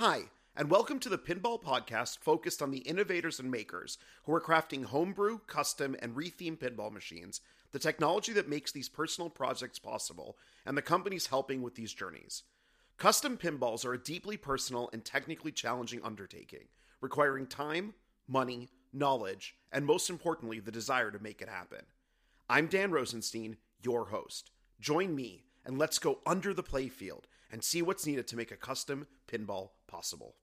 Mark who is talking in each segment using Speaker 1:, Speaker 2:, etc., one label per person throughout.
Speaker 1: Hi, and welcome to the Pinball Podcast focused on the innovators and makers who are crafting homebrew, custom, and retheme pinball machines, the technology that makes these personal projects possible, and the companies helping with these journeys. Custom pinballs are a deeply personal and technically challenging undertaking, requiring time, money, knowledge, and most importantly, the desire to make it happen. I'm Dan Rosenstein, your host. Join me and let's go under the playfield and see what's needed to make a custom pinball possible.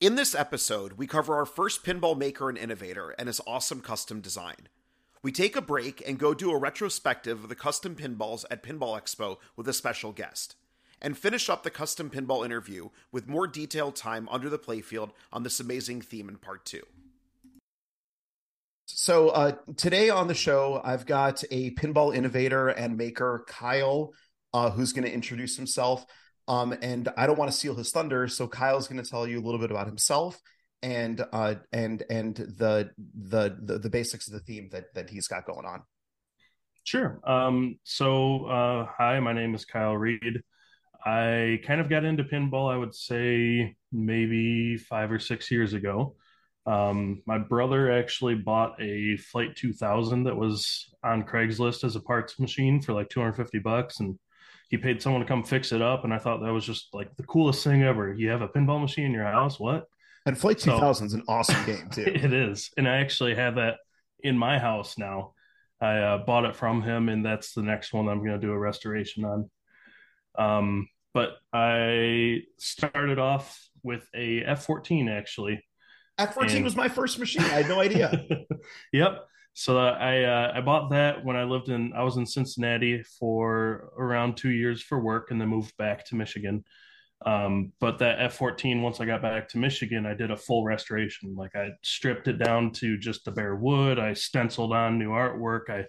Speaker 1: In this episode, we cover our first pinball maker and innovator and his awesome custom design. We take a break and go do a retrospective of the custom pinballs at Pinball Expo with a special guest, and finish up the custom pinball interview with more detailed time under the playfield on this amazing theme in part two. So, uh, today on the show, I've got a pinball innovator and maker, Kyle, uh, who's going to introduce himself. Um, and I don't want to steal his thunder, so Kyle's going to tell you a little bit about himself and uh, and and the, the the the basics of the theme that that he's got going on.
Speaker 2: Sure. Um, so, uh, hi, my name is Kyle Reed. I kind of got into pinball, I would say maybe five or six years ago. Um, my brother actually bought a Flight 2000 that was on Craigslist as a parts machine for like 250 bucks, and he paid someone to come fix it up. And I thought that was just like the coolest thing ever. You have a pinball machine in your house? What?
Speaker 1: And Flight 2000 is an awesome game too.
Speaker 2: It is, and I actually have that in my house now. I uh, bought it from him, and that's the next one I'm going to do a restoration on. Um, but I started off with a F14 actually
Speaker 1: F14 and... was my first machine. I had no idea.
Speaker 2: yep. So I uh, I bought that when I lived in I was in Cincinnati for around two years for work, and then moved back to Michigan. Um, but that F14, once I got back to Michigan, I did a full restoration. Like I stripped it down to just the bare wood. I stenciled on new artwork. I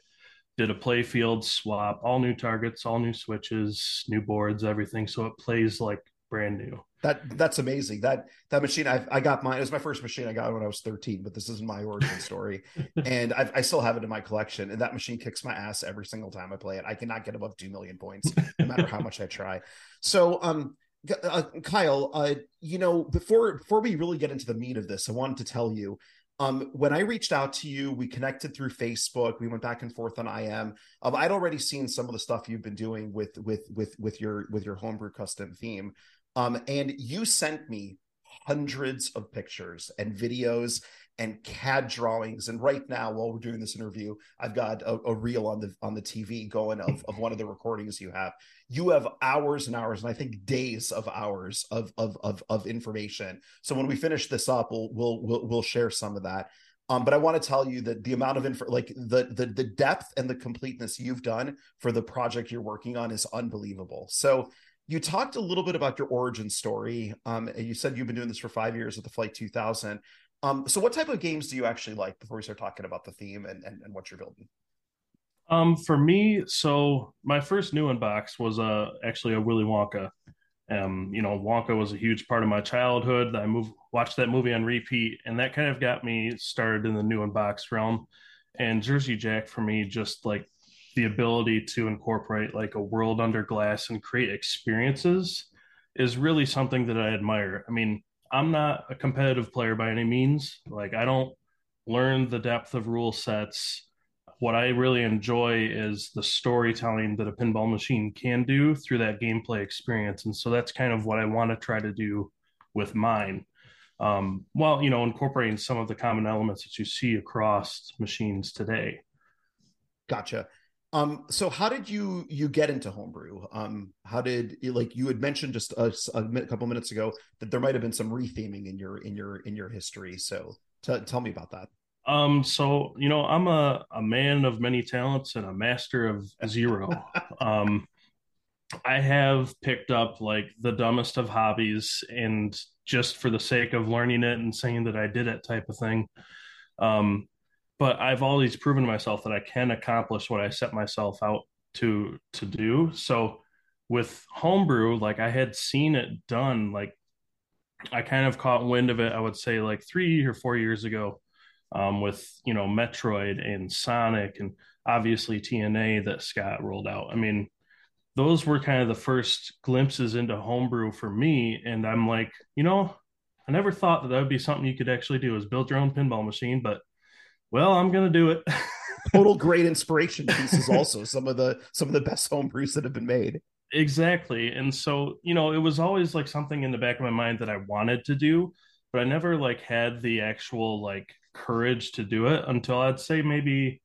Speaker 2: did a playfield swap, all new targets, all new switches, new boards, everything. So it plays like brand new.
Speaker 1: That that's amazing. That that machine I I got mine. It was my first machine I got when I was 13, but this isn't my origin story. and I've, I still have it in my collection. And that machine kicks my ass every single time I play it. I cannot get above two million points, no matter how much I try. So um uh, Kyle, uh, you know, before before we really get into the meat of this, I wanted to tell you, um, when I reached out to you, we connected through Facebook. We went back and forth on IM. Um, I'd already seen some of the stuff you've been doing with with with with your with your homebrew custom theme. Um, and you sent me hundreds of pictures and videos and CAD drawings. And right now, while we're doing this interview, I've got a, a, reel on the on the TV going of, of one of the recordings you have. You have hours and hours, and I think days of hours of of of, of information. So when we finish this up, we'll we'll we'll, we'll share some of that. Um, but I want to tell you that the amount of info, like the, the the depth and the completeness you've done for the project you're working on is unbelievable. So you talked a little bit about your origin story. Um, you said you've been doing this for five years with the Flight 2000. Um, so, what type of games do you actually like before we start talking about the theme and, and, and what you're building?
Speaker 2: Um, for me, so my first new unbox was uh, actually a Willy Wonka. Um, you know, Wonka was a huge part of my childhood. I moved, watched that movie on repeat, and that kind of got me started in the new unbox realm. And Jersey Jack for me just like the ability to incorporate like a world under glass and create experiences is really something that I admire. I mean, I'm not a competitive player by any means. Like I don't learn the depth of rule sets. What I really enjoy is the storytelling that a pinball machine can do through that gameplay experience. And so that's kind of what I want to try to do with mine. Um, while, you know, incorporating some of the common elements that you see across machines today.
Speaker 1: Gotcha. Um, so how did you you get into homebrew? Um, how did like you had mentioned just a, a couple minutes ago that there might have been some retheming in your in your in your history. So t- tell me about that.
Speaker 2: Um, so you know, I'm a a man of many talents and a master of zero. um, I have picked up like the dumbest of hobbies, and just for the sake of learning it and saying that I did it, type of thing. Um, but I've always proven to myself that I can accomplish what I set myself out to to do. So with homebrew, like I had seen it done, like I kind of caught wind of it. I would say like three or four years ago, um, with you know Metroid and Sonic and obviously TNA that Scott rolled out. I mean, those were kind of the first glimpses into homebrew for me. And I'm like, you know, I never thought that that would be something you could actually do is build your own pinball machine, but well, I'm going to do it.
Speaker 1: Total great inspiration pieces also some of the some of the best home brews that have been made.
Speaker 2: Exactly. And so, you know, it was always like something in the back of my mind that I wanted to do, but I never like had the actual like courage to do it until I'd say maybe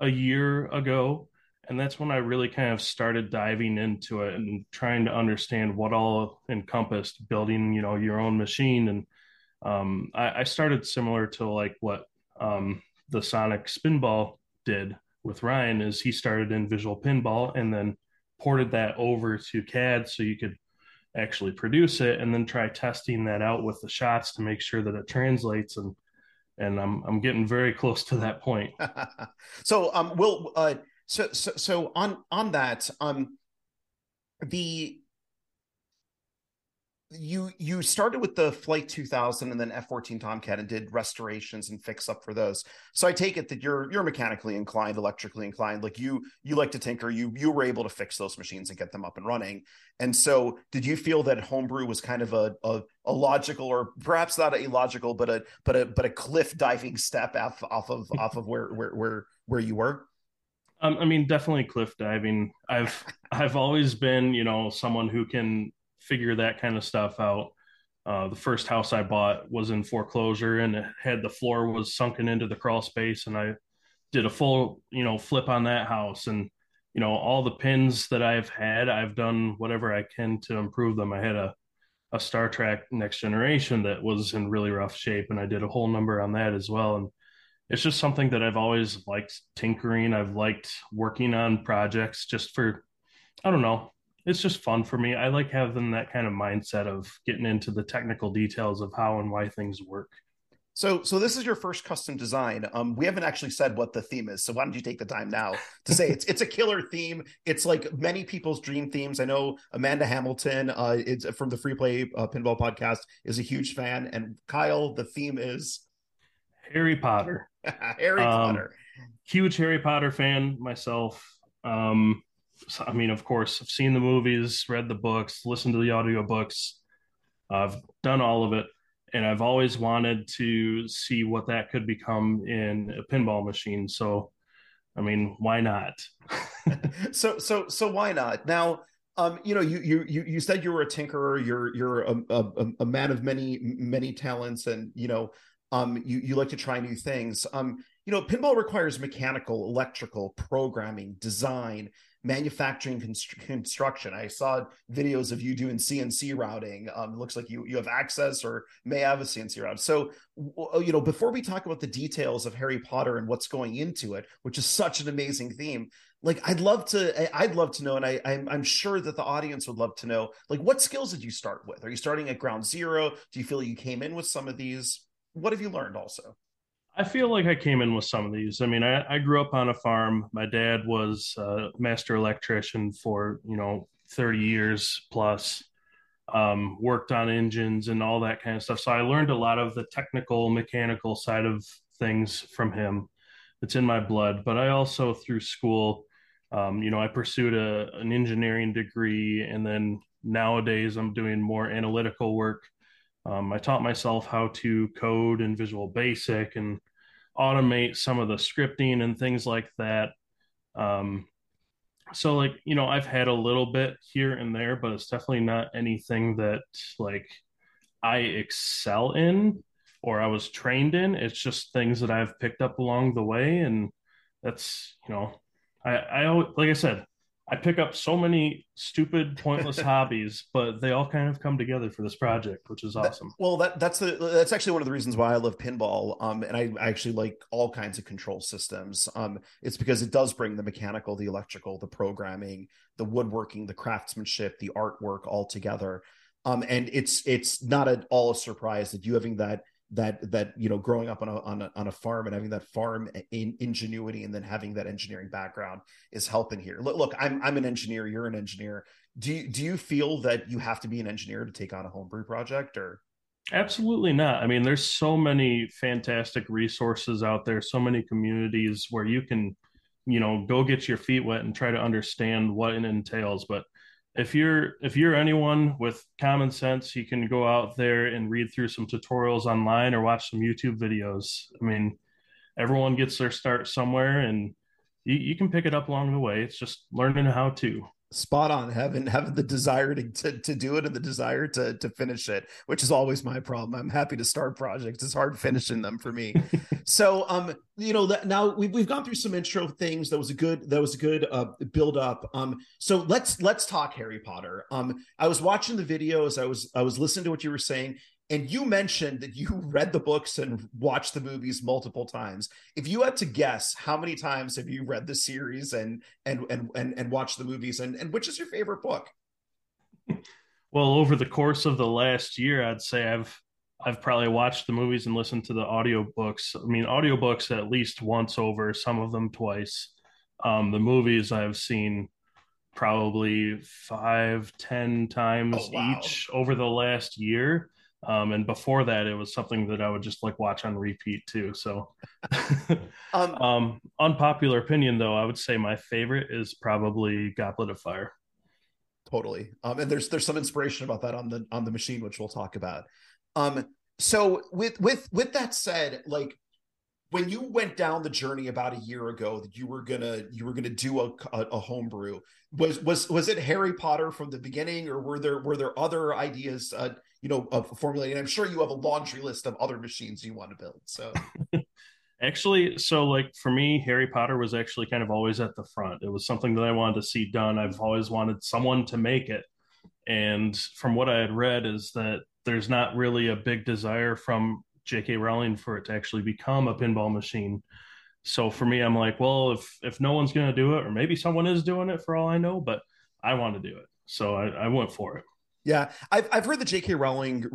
Speaker 2: a year ago. And that's when I really kind of started diving into it and trying to understand what all encompassed building, you know, your own machine. And um, I, I, started similar to like what um, the Sonic Spinball did with Ryan is he started in visual pinball and then ported that over to CAD so you could actually produce it and then try testing that out with the shots to make sure that it translates and and I'm I'm getting very close to that point.
Speaker 1: so um will uh so so so on on that um the you you started with the flight 2000 and then f14 tomcat and did restorations and fix up for those. So i take it that you're you're mechanically inclined electrically inclined like you you like to tinker. You you were able to fix those machines and get them up and running. And so did you feel that homebrew was kind of a a, a logical or perhaps not a logical but a but a but a cliff diving step off off of off of where where where where you were?
Speaker 2: Um, I mean, definitely cliff diving. I've I've always been, you know, someone who can figure that kind of stuff out. Uh, the first house I bought was in foreclosure and it had the floor was sunken into the crawl space, and I did a full, you know, flip on that house. And you know, all the pins that I've had, I've done whatever I can to improve them. I had a a Star Trek Next Generation that was in really rough shape, and I did a whole number on that as well. And it's just something that I've always liked tinkering. I've liked working on projects just for, I don't know, it's just fun for me. I like having that kind of mindset of getting into the technical details of how and why things work.
Speaker 1: So, so this is your first custom design. Um, we haven't actually said what the theme is, so why don't you take the time now to say it's it's a killer theme. It's like many people's dream themes. I know Amanda Hamilton, uh, it's from the Free Play uh, Pinball Podcast, is a huge fan, and Kyle, the theme is
Speaker 2: Harry Potter.
Speaker 1: Harry um, Potter.
Speaker 2: Huge Harry Potter fan myself. Um, I mean, of course, I've seen the movies, read the books, listened to the audiobooks. I've done all of it. And I've always wanted to see what that could become in a pinball machine. So, I mean, why not?
Speaker 1: so, so, so why not? Now, um, you know, you you you you said you were a tinkerer. You're you're a, a, a man of many many talents, and you know, um, you you like to try new things. Um, you know, pinball requires mechanical, electrical, programming, design, manufacturing const- construction. I saw videos of you doing CNC routing. Um, it looks like you you have access or may have a CNC route. So, you know, before we talk about the details of Harry Potter and what's going into it, which is such an amazing theme, like I'd love to, I'd love to know, and I, I'm, I'm sure that the audience would love to know, like what skills did you start with? Are you starting at ground zero? Do you feel you came in with some of these? What have you learned also?
Speaker 2: I feel like I came in with some of these. I mean, I, I grew up on a farm. My dad was a master electrician for, you know, 30 years plus, um, worked on engines and all that kind of stuff. So I learned a lot of the technical, mechanical side of things from him. It's in my blood. But I also, through school, um, you know, I pursued a, an engineering degree. And then nowadays I'm doing more analytical work um, I taught myself how to code in Visual Basic and automate some of the scripting and things like that. Um, so, like, you know, I've had a little bit here and there, but it's definitely not anything that like I excel in or I was trained in. It's just things that I've picked up along the way. And that's, you know, I, I, like I said, I pick up so many stupid, pointless hobbies, but they all kind of come together for this project, which is awesome.
Speaker 1: That, well, that that's the that's actually one of the reasons why I love pinball. Um, and I, I actually like all kinds of control systems. Um, it's because it does bring the mechanical, the electrical, the programming, the woodworking, the craftsmanship, the artwork all together. Um, and it's it's not at all a surprise that you having that that that you know growing up on a on a, on a farm and having that farm in ingenuity and then having that engineering background is helping here. Look, look i'm i'm an engineer you're an engineer. Do you do you feel that you have to be an engineer to take on a homebrew project or?
Speaker 2: Absolutely not. I mean there's so many fantastic resources out there so many communities where you can you know, go get your feet wet and try to understand what it entails. But if you're if you're anyone with common sense, you can go out there and read through some tutorials online or watch some YouTube videos. I mean, everyone gets their start somewhere and you, you can pick it up along the way. It's just learning how to
Speaker 1: spot on having having the desire to, to, to do it and the desire to to finish it which is always my problem. I'm happy to start projects. It's hard finishing them for me. So um you know that now we've, we've gone through some intro things. That was a good that was a good uh build up. Um so let's let's talk harry potter. Um i was watching the videos. I was i was listening to what you were saying and you mentioned that you read the books and watched the movies multiple times. If you had to guess how many times have you read the series and and and and, and watched the movies? And and which is your favorite book?
Speaker 2: Well over the course of the last year i'd say i've i've probably watched the movies and listened to the audiobooks. I mean audiobooks at least once over some of them twice. Um, the movies i've seen probably five ten times oh, wow. each over the last year um, and before that, it was something that I would just like watch on repeat too. So, um, um, unpopular opinion though, I would say my favorite is probably Goblet of Fire.
Speaker 1: Totally. Um, and there's there's some inspiration about that on the on the machine, which we'll talk about. Um, so with with with that said, like when you went down the journey about a year ago that you were gonna you were gonna do a, a, a homebrew was was was it harry potter from the beginning or were there were there other ideas uh, you know of formulating i'm sure you have a laundry list of other machines you want to build so.
Speaker 2: Actually so like for me harry potter was actually kind of always at the front. It was something that i wanted to see done. I've always wanted someone to make it. And from what i had read is that there's not really a big desire from jk rowling for it to actually become a pinball machine. So for me i'm like well if if no one's going to do it or maybe someone is doing it for all i know but i want to do it. So i, I went for it
Speaker 1: yeah, I've I've heard the J.K. Rowling.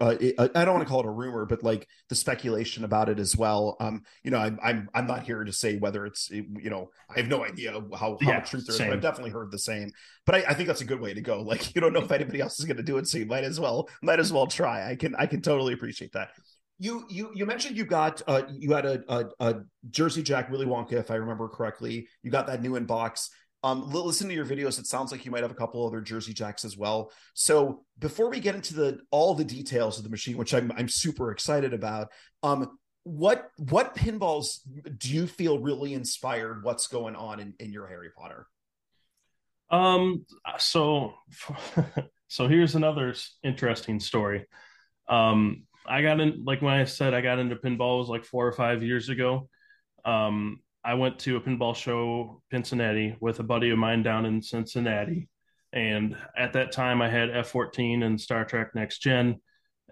Speaker 1: Uh, I don't want to call it a rumor, but like the speculation about it as well. Um, you know, I'm I'm I'm not here to say whether it's you know I have no idea how how yeah, much truth there is, but I've definitely heard the same. But I, I think that's a good way to go. Like you don't know if anybody else is going to do it, so you might as well might as well try. I can I can totally appreciate that. You you you mentioned you got uh you had a, a, a Jersey Jack Willy Wonka, if I remember correctly. You got that new in box. Um, listen to your videos. It sounds like you might have a couple other Jersey Jacks as well. So before we get into the all the details of the machine, which I'm I'm super excited about, um, what what pinballs do you feel really inspired? What's going on in, in your Harry Potter?
Speaker 2: Um, so so here's another interesting story. Um, I got in like when I said I got into pinballs like four or five years ago. Um, I went to a pinball show, Cincinnati, with a buddy of mine down in Cincinnati. And at that time, I had F 14 and Star Trek Next Gen.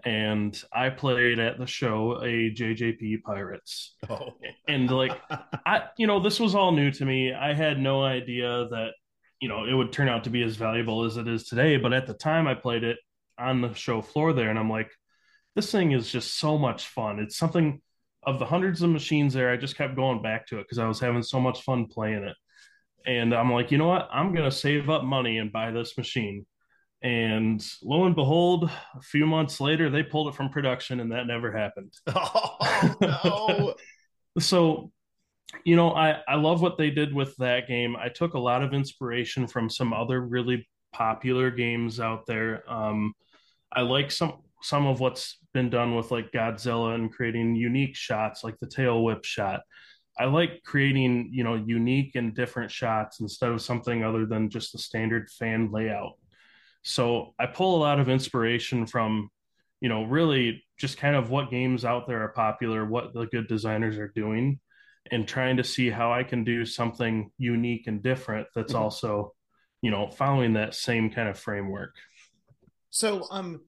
Speaker 2: And I played at the show a JJP Pirates. Oh. And like, I, you know, this was all new to me. I had no idea that, you know, it would turn out to be as valuable as it is today. But at the time, I played it on the show floor there. And I'm like, this thing is just so much fun. It's something of the hundreds of machines there, I just kept going back to it because I was having so much fun playing it. And I'm like, you know what? I'm going to save up money and buy this machine. And lo and behold, a few months later, they pulled it from production, and that never happened. Oh, no. so, you know, I, I love what they did with that game. I took a lot of inspiration from some other really popular games out there. Um, I like some some of what's been done with like Godzilla and creating unique shots like the tail whip shot. I like creating, you know, unique and different shots instead of something other than just the standard fan layout. So I pull a lot of inspiration from, you know, really just kind of what games out there are popular, what the good designers are doing, and trying to see how I can do something unique and different that's mm-hmm. also, you know, following that same kind of framework.
Speaker 1: So, um,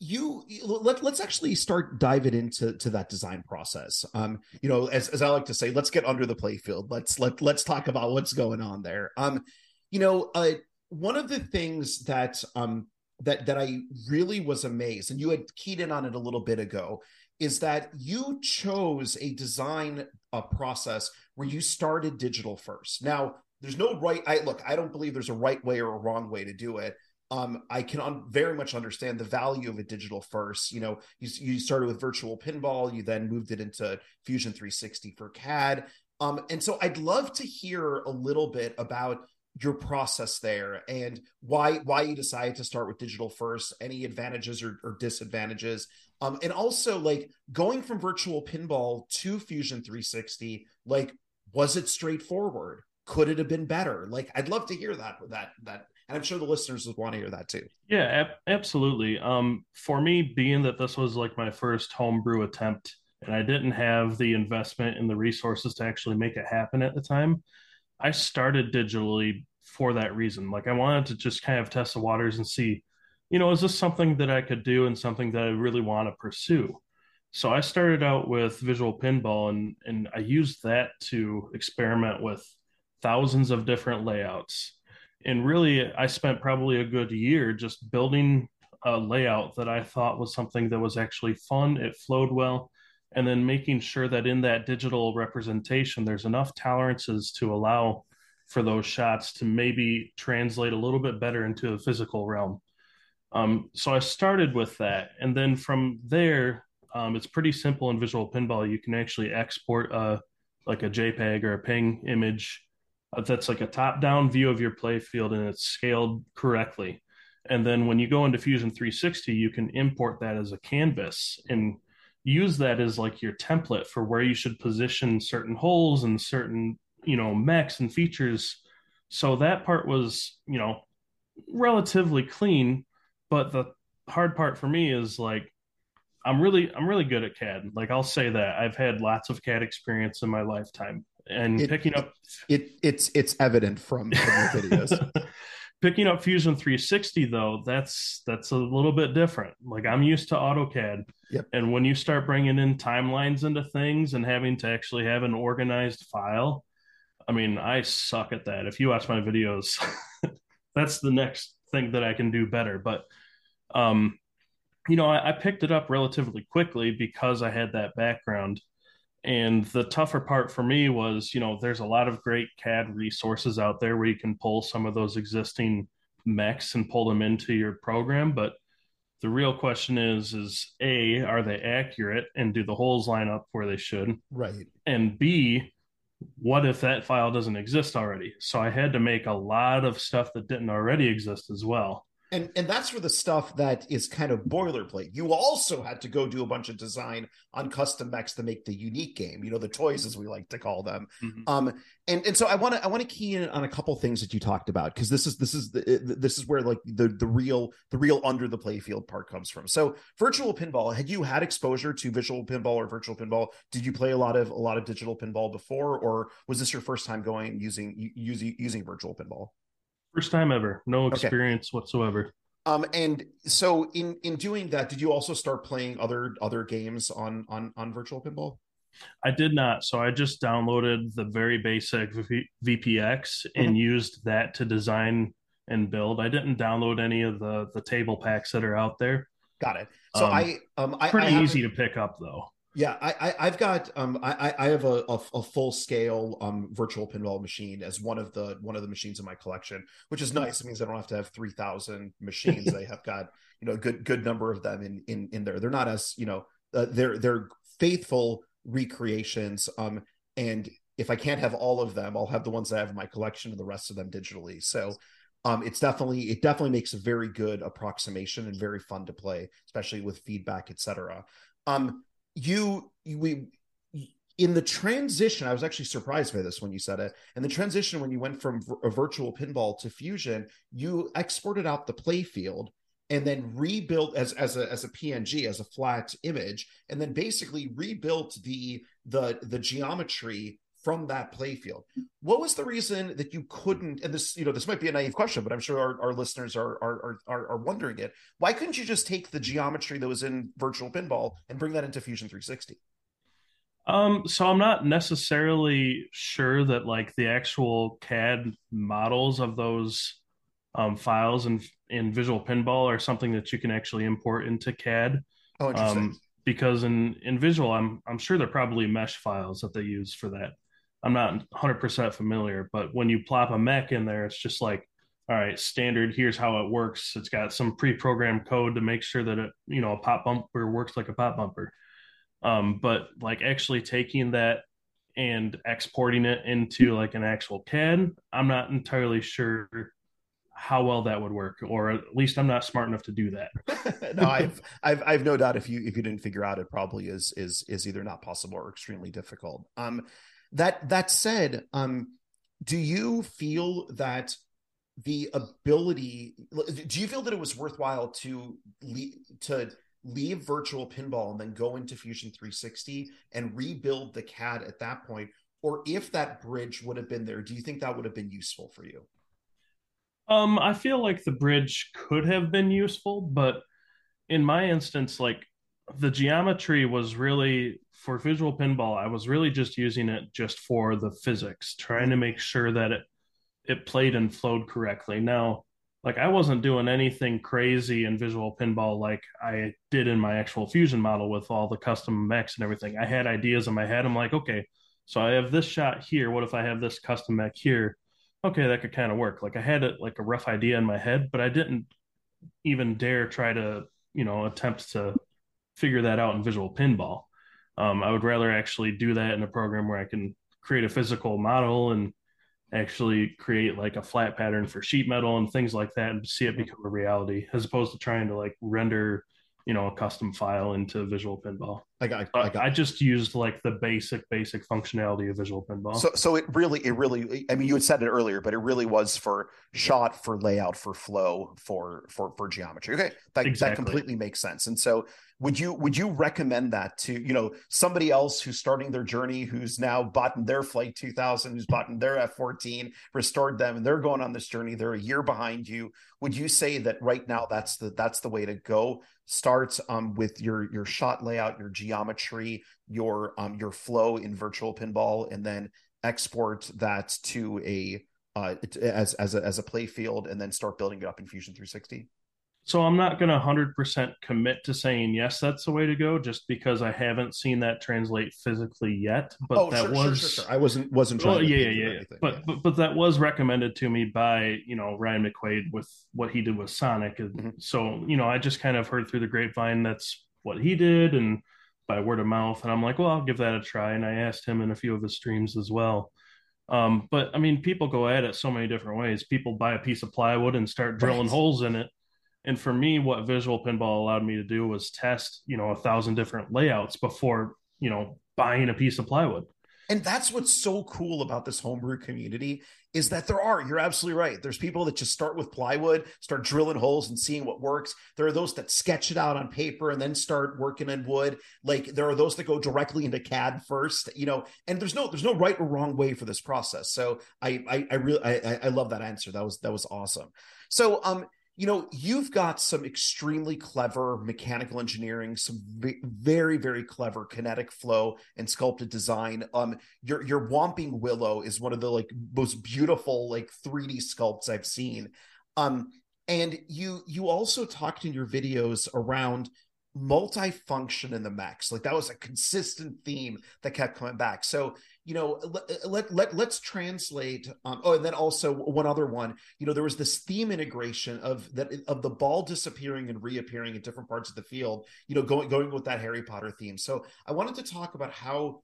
Speaker 1: you let, let's actually start diving into to that design process. Um you know as, as i like to say let's get under the playfield. Let's let let's talk about what's going on there. Um you know uh one of the things that um that that i really was amazed and you had keyed in on it a little bit ago is that you chose a design uh, process where you started digital first. Now there's no right i look i don't believe there's a right way or a wrong way to do it um, I can un- very much understand the value of a digital first. You know, you, you started with virtual pinball, you then moved it into Fusion 360 for CAD. Um, and so I'd love to hear a little bit about your process there and why why you decided to start with digital first any advantages or, or disadvantages um, and also like going from virtual pinball to fusion 360 like was it straightforward could it have been better like i'd love to hear that that that and i'm sure the listeners would want to hear that too.
Speaker 2: Yeah ab- absolutely. Um for me being that this was like my first homebrew attempt and i didn't have the investment and the resources to actually make it happen at the time i started digitally for that reason. Like i wanted to just kind of test the waters and see you know is this something that i could do and something that i really want to pursue? So i started out with visual pinball and and i used that to experiment with thousands of different layouts. And really, I spent probably a good year just building a layout that I thought was something that was actually fun, it flowed well, and then making sure that in that digital representation, there's enough tolerances to allow for those shots to maybe translate a little bit better into the physical realm. Um, so I started with that. And then from there, um, it's pretty simple in visual pinball. You can actually export a, like a JPEG or a PNG image uh, Uh, that's like a top down view of your play field and it's scaled correctly. And then when you go into Fusion 360, you can import that as a canvas and use that as like your template for where you should position certain holes and certain, you know, mechs and features. So that part was, you know, relatively clean. But the hard part for me is like, I'm really, I'm really good at CAD. Like I'll say that I've had lots of CAD experience in my lifetime and it, picking up
Speaker 1: it it's it's evident from, from your videos.
Speaker 2: Picking up fusion 360 though that's that's a little bit different. Like i'm used to autocad.
Speaker 1: Yep.
Speaker 2: and when you start bringing in timelines into things and having to actually have an organized file i mean i suck at that. If you watch my videos that's the next thing that i can do better. But um you know I, I picked it up relatively quickly because i had that background and the tougher part for me was, you know, there's a lot of great CAD resources out there where you can pull some of those existing mechs and pull them into your program. But the real question is, is A, are they accurate and do the holes line up where they should?
Speaker 1: Right.
Speaker 2: And B, what if that file doesn't exist already? So I had to make a lot of stuff that didn't already exist as well
Speaker 1: and and that's for the stuff that is kind of boilerplate. You also had to go do a bunch of design on custom mechs to make the unique game you know the toys as we like to call them. Mm-hmm. um and and so i want to i want to key in on a couple things that you talked about because this is this is the, this is where like the the real the real under the playfield part comes from. So virtual pinball had you had exposure to visual pinball or virtual pinball? Did you play a lot of a lot of digital pinball before or was this your first time going using using using virtual pinball
Speaker 2: First time ever, no experience okay. whatsoever.
Speaker 1: Um, and so in in doing that, did you also start playing other other games on on on Virtual Pinball?
Speaker 2: I did not. So I just downloaded the very basic v- VPX and mm-hmm. used that to design and build. I didn't download any of the the table packs that are out there.
Speaker 1: Got it. So um, I um I,
Speaker 2: pretty
Speaker 1: I
Speaker 2: easy to pick up though.
Speaker 1: Yeah, I, I have got um I I have a, a, a full scale um virtual pinball machine as one of the one of the machines in my collection, which is nice. It means I don't have to have three thousand machines. I have got you know a good good number of them in in in there. They're not as you know uh, they're they're faithful recreations. Um and if I can't have all of them, I'll have the ones that I have in my collection and the rest of them digitally. So um, it's definitely it definitely makes a very good approximation and very fun to play, especially with feedback, etc. Um, you we in the transition, I was actually surprised by this when you said it. And the transition when you went from a virtual pinball to fusion, you exported out the playfield and then rebuilt as as a as a PNG as a flat image, and then basically rebuilt the the the geometry from that playfield. What was the reason that you couldn't? And this, you know, this might be a naive question, but I'm sure our, our listeners are, are are are wondering it. Why couldn't you just take the geometry that was in Virtual Pinball and bring that into Fusion 360?
Speaker 2: Um, so I'm not necessarily sure that like the actual CAD models of those um, files in in Visual Pinball are something that you can actually import into CAD.
Speaker 1: Oh, interesting. Um,
Speaker 2: because in in Visual, I'm I'm sure they're probably mesh files that they use for that. I'm not 100% familiar, but when you plop a mech in there, it's just like, all right, standard, here's how it works. It's got some pre-programmed code to make sure that it, you know, a pop bumper works like a pop bumper. Um, but like actually taking that and exporting it into like an actual CAD, I'm not entirely sure how well that would work, or at least I'm not smart enough to do that.
Speaker 1: no, I've, I've, I've no doubt if you if you didn't figure out, it probably is is is either not possible or extremely difficult. Um, that that said, um, do you feel that the ability? Do you feel that it was worthwhile to leave, to leave virtual pinball and then go into Fusion 360 and rebuild the CAD at that point? Or if that bridge would have been there, do you think that would have been useful for you?
Speaker 2: Um, I feel like the bridge could have been useful, but in my instance, like the geometry was really for visual pinball, I was really just using it just for the physics, trying to make sure that it it played and flowed correctly. Now, like I wasn't doing anything crazy in visual pinball like I did in my actual fusion model with all the custom mechs and everything. I had ideas in my head. I'm like, okay, so I have this shot here. What if I have this custom mech here? okay, that could kind of work. Like I had it like a rough idea in my head, but I didn't even dare try to, you know, attempt to figure that out in visual pinball. Um, I would rather actually do that in a program where I can create a physical model and actually create like a flat pattern for sheet metal and things like that and see it become a reality as opposed to trying to like render you know a custom file into visual pinball.
Speaker 1: I got, uh,
Speaker 2: I, got. I just used like the basic basic functionality of visual pinball.
Speaker 1: So so it really it really i mean you had said it earlier but it really was for shot for layout for flow for for for geometry. Okay that, exactly. that completely makes sense. And so would you would you recommend that to you know somebody else who's starting their journey who's now bought in their flight 2000 who's bought in their f14 restored them and they're going on this journey they're a year behind you? Would you say that right now that's the that's the way to go start um, with your your shot layout your geometry your um, your flow in virtual pinball and then export that to a uh, as as a, as a play field and then start building it up in fusion 360
Speaker 2: so I'm not going to 100% commit to saying yes, that's the way to go, just because I haven't seen that translate physically yet. But oh, that sure, was sure,
Speaker 1: sure, I wasn't wasn't trying. Well,
Speaker 2: yeah, yeah, yeah. But, yeah. but but that was recommended to me by you know Ryan McQuaid with what he did with Sonic, and mm-hmm. so you know I just kind of heard through the grapevine that's what he did, and by word of mouth, and I'm like, well, I'll give that a try. And I asked him in a few of his streams as well. Um, but I mean, people go at it so many different ways. People buy a piece of plywood and start drilling right. holes in it and for me, what visual pinball allowed me to do was test, you know, a thousand different layouts before, you know, buying a piece of plywood.
Speaker 1: And that's what's so cool about this homebrew community is that there are, you're absolutely right. There's people that just start with plywood, start drilling holes and seeing what works. There are those that sketch it out on paper and then start working in wood. Like there are those that go directly into CAD first, you know, and there's no, there's no right or wrong way for this process. So I, I, I really, I, I love that answer. That was, that was awesome. So, um, you know, you've got some extremely clever mechanical engineering, some very, very clever kinetic flow and sculpted design. Um, your your Whomping Willow is one of the like most beautiful like 3D sculpts I've seen. Um, and you you also talked in your videos around multifunction in the mechs. Like that was a consistent theme that kept coming back. So you know let, let, let let's translate um, oh and then also one other one. You know there was this theme integration of that of the ball disappearing and reappearing in different parts of the field you know going going with that harry potter theme. So i wanted to talk about how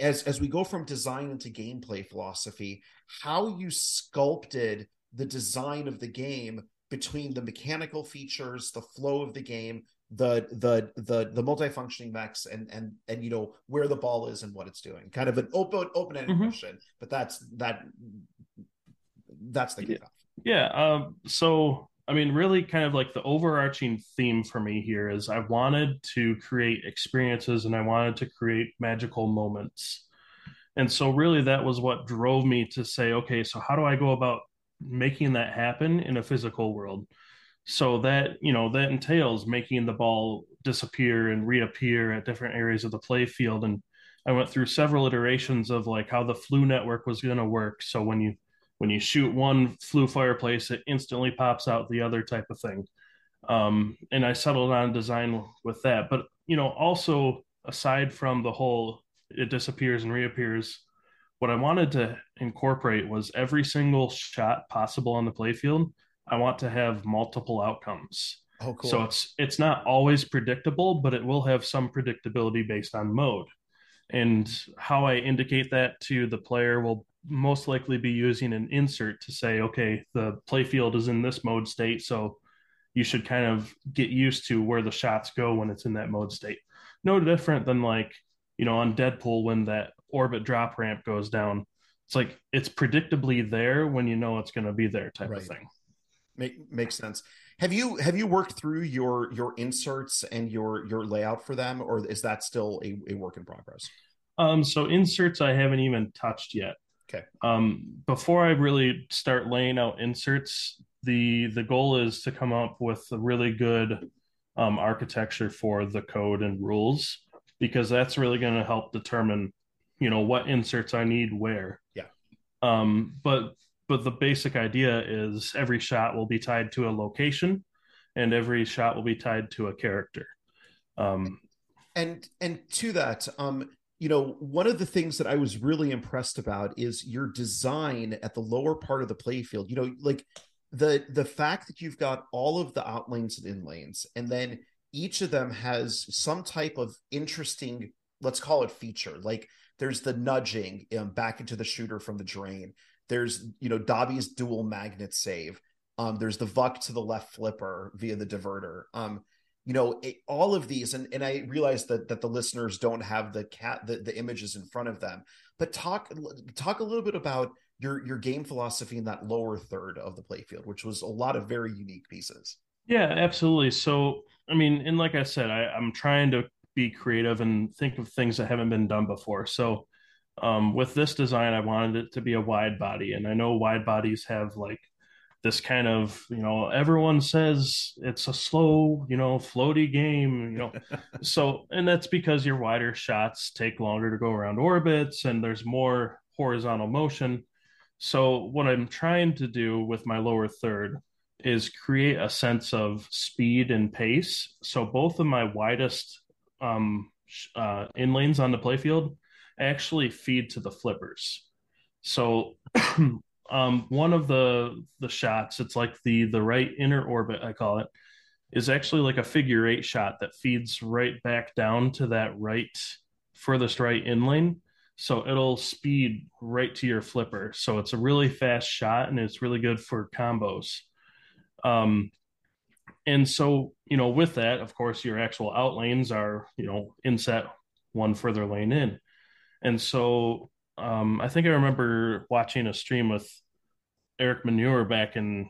Speaker 1: as as we go from design into gameplay philosophy how you sculpted the design of the game between the mechanical features the flow of the game the the the the multifunctioning mechs and and and you know where the ball is and what it's doing. Kind of an open open-ended mm-hmm. question but that's that that's the
Speaker 2: yeah, yeah um so i mean really kind of like the overarching theme for me here is i wanted to create experiences and i wanted to create magical moments. And so really that was what drove me to say okay so how do i go about making that happen in a physical world so that you know that entails making the ball disappear and reappear at different areas of the play field. And i went through several iterations of like how the Floo network was going to work. So when you when you shoot one Floo fireplace it instantly pops out the other type of thing. Um, and i settled on design with that. But you know also aside from the whole it disappears and reappears what i wanted to incorporate was every single shot possible on the playfield I want to have multiple outcomes. Oh, cool. So it's it's not always predictable, but it will have some predictability based on mode. And how I indicate that to the player will most likely be using an insert to say, okay, the playfield is in this mode state, so you should kind of get used to where the shots go when it's in that mode state. No different than like, you know, on Deadpool when that orbit drop ramp goes down. It's like it's predictably there when you know it's going to be there type right. of thing.
Speaker 1: Make makes sense. Have you have you worked through your your inserts and your your layout for them, or is that still a, a work in progress?
Speaker 2: Um, so inserts I haven't even touched yet.
Speaker 1: Okay.
Speaker 2: Um, before I really start laying out inserts, the the goal is to come up with a really good um, architecture for the code and rules because that's really going to help determine, you know, what inserts I need where.
Speaker 1: Yeah.
Speaker 2: Um, but but the basic idea is every shot will be tied to a location, and every shot will be tied to a character. Um,
Speaker 1: and and to that, um, you know, one of the things that I was really impressed about is your design at the lower part of the playfield. You know, like the the fact that you've got all of the outlanes and in lanes, and then each of them has some type of interesting, let's call it feature. Like there's the nudging um, back into the shooter from the drain. There's you know Dobby's dual magnet save. Um, there's the VUK to the left flipper via the diverter. Um, you know it, all of these and, and i realize that that the listeners don't have the CAD the, the images in front of them but talk talk a little bit about your your game philosophy in that lower third of the playfield which was a lot of very unique pieces
Speaker 2: yeah absolutely so i mean and like i said I, i'm trying to be creative and think of things that haven't been done before so um, with this design i wanted it to be a wide body and i know wide bodies have like this kind of you know everyone says it's a slow you know floaty game you know. So and that's because your wider shots take longer to go around orbits and there's more horizontal motion. So what i'm trying to do with my lower third is create a sense of speed and pace. So both of my widest um uh in lanes on the playfield actually feed to the flippers so um, one of the the shots, it's like the the right inner orbit, I call it, is actually like a figure eight shot that feeds right back down to that right furthest right in lane. So it'll speed right to your flipper. So it's a really fast shot and it's really good for combos. Um, and so, you know, with that, of course, your actual out lanes are, you know, inset one further lane in. And so um, I think I remember watching a stream with Eric Meunier back in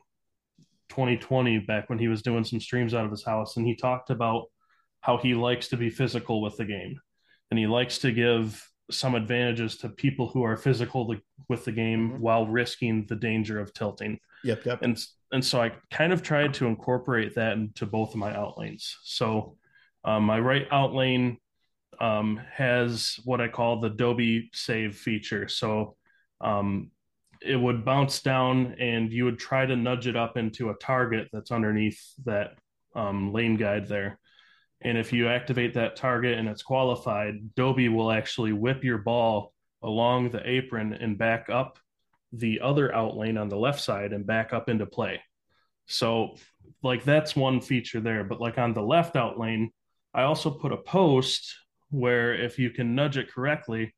Speaker 2: 2020, back when he was doing some streams out of his house, and he talked about how he likes to be physical with the game, and he likes to give some advantages to people who are physical with the game mm-hmm. while risking the danger of tilting.
Speaker 1: Yep, yep.
Speaker 2: And and so I kind of tried to incorporate that into both of my outlanes. So um, my right outlane um, has what I call the Dobby save feature. So um, it would bounce down and you would try to nudge it up into a target that's underneath that um, lane guide there. And if you activate that target and it's qualified, Dobby will actually whip your ball along the apron and back up the other out lane on the left side and back up into play. So, like, that's one feature there. But, like, on the left out lane, I also put a post where if you can nudge it correctly,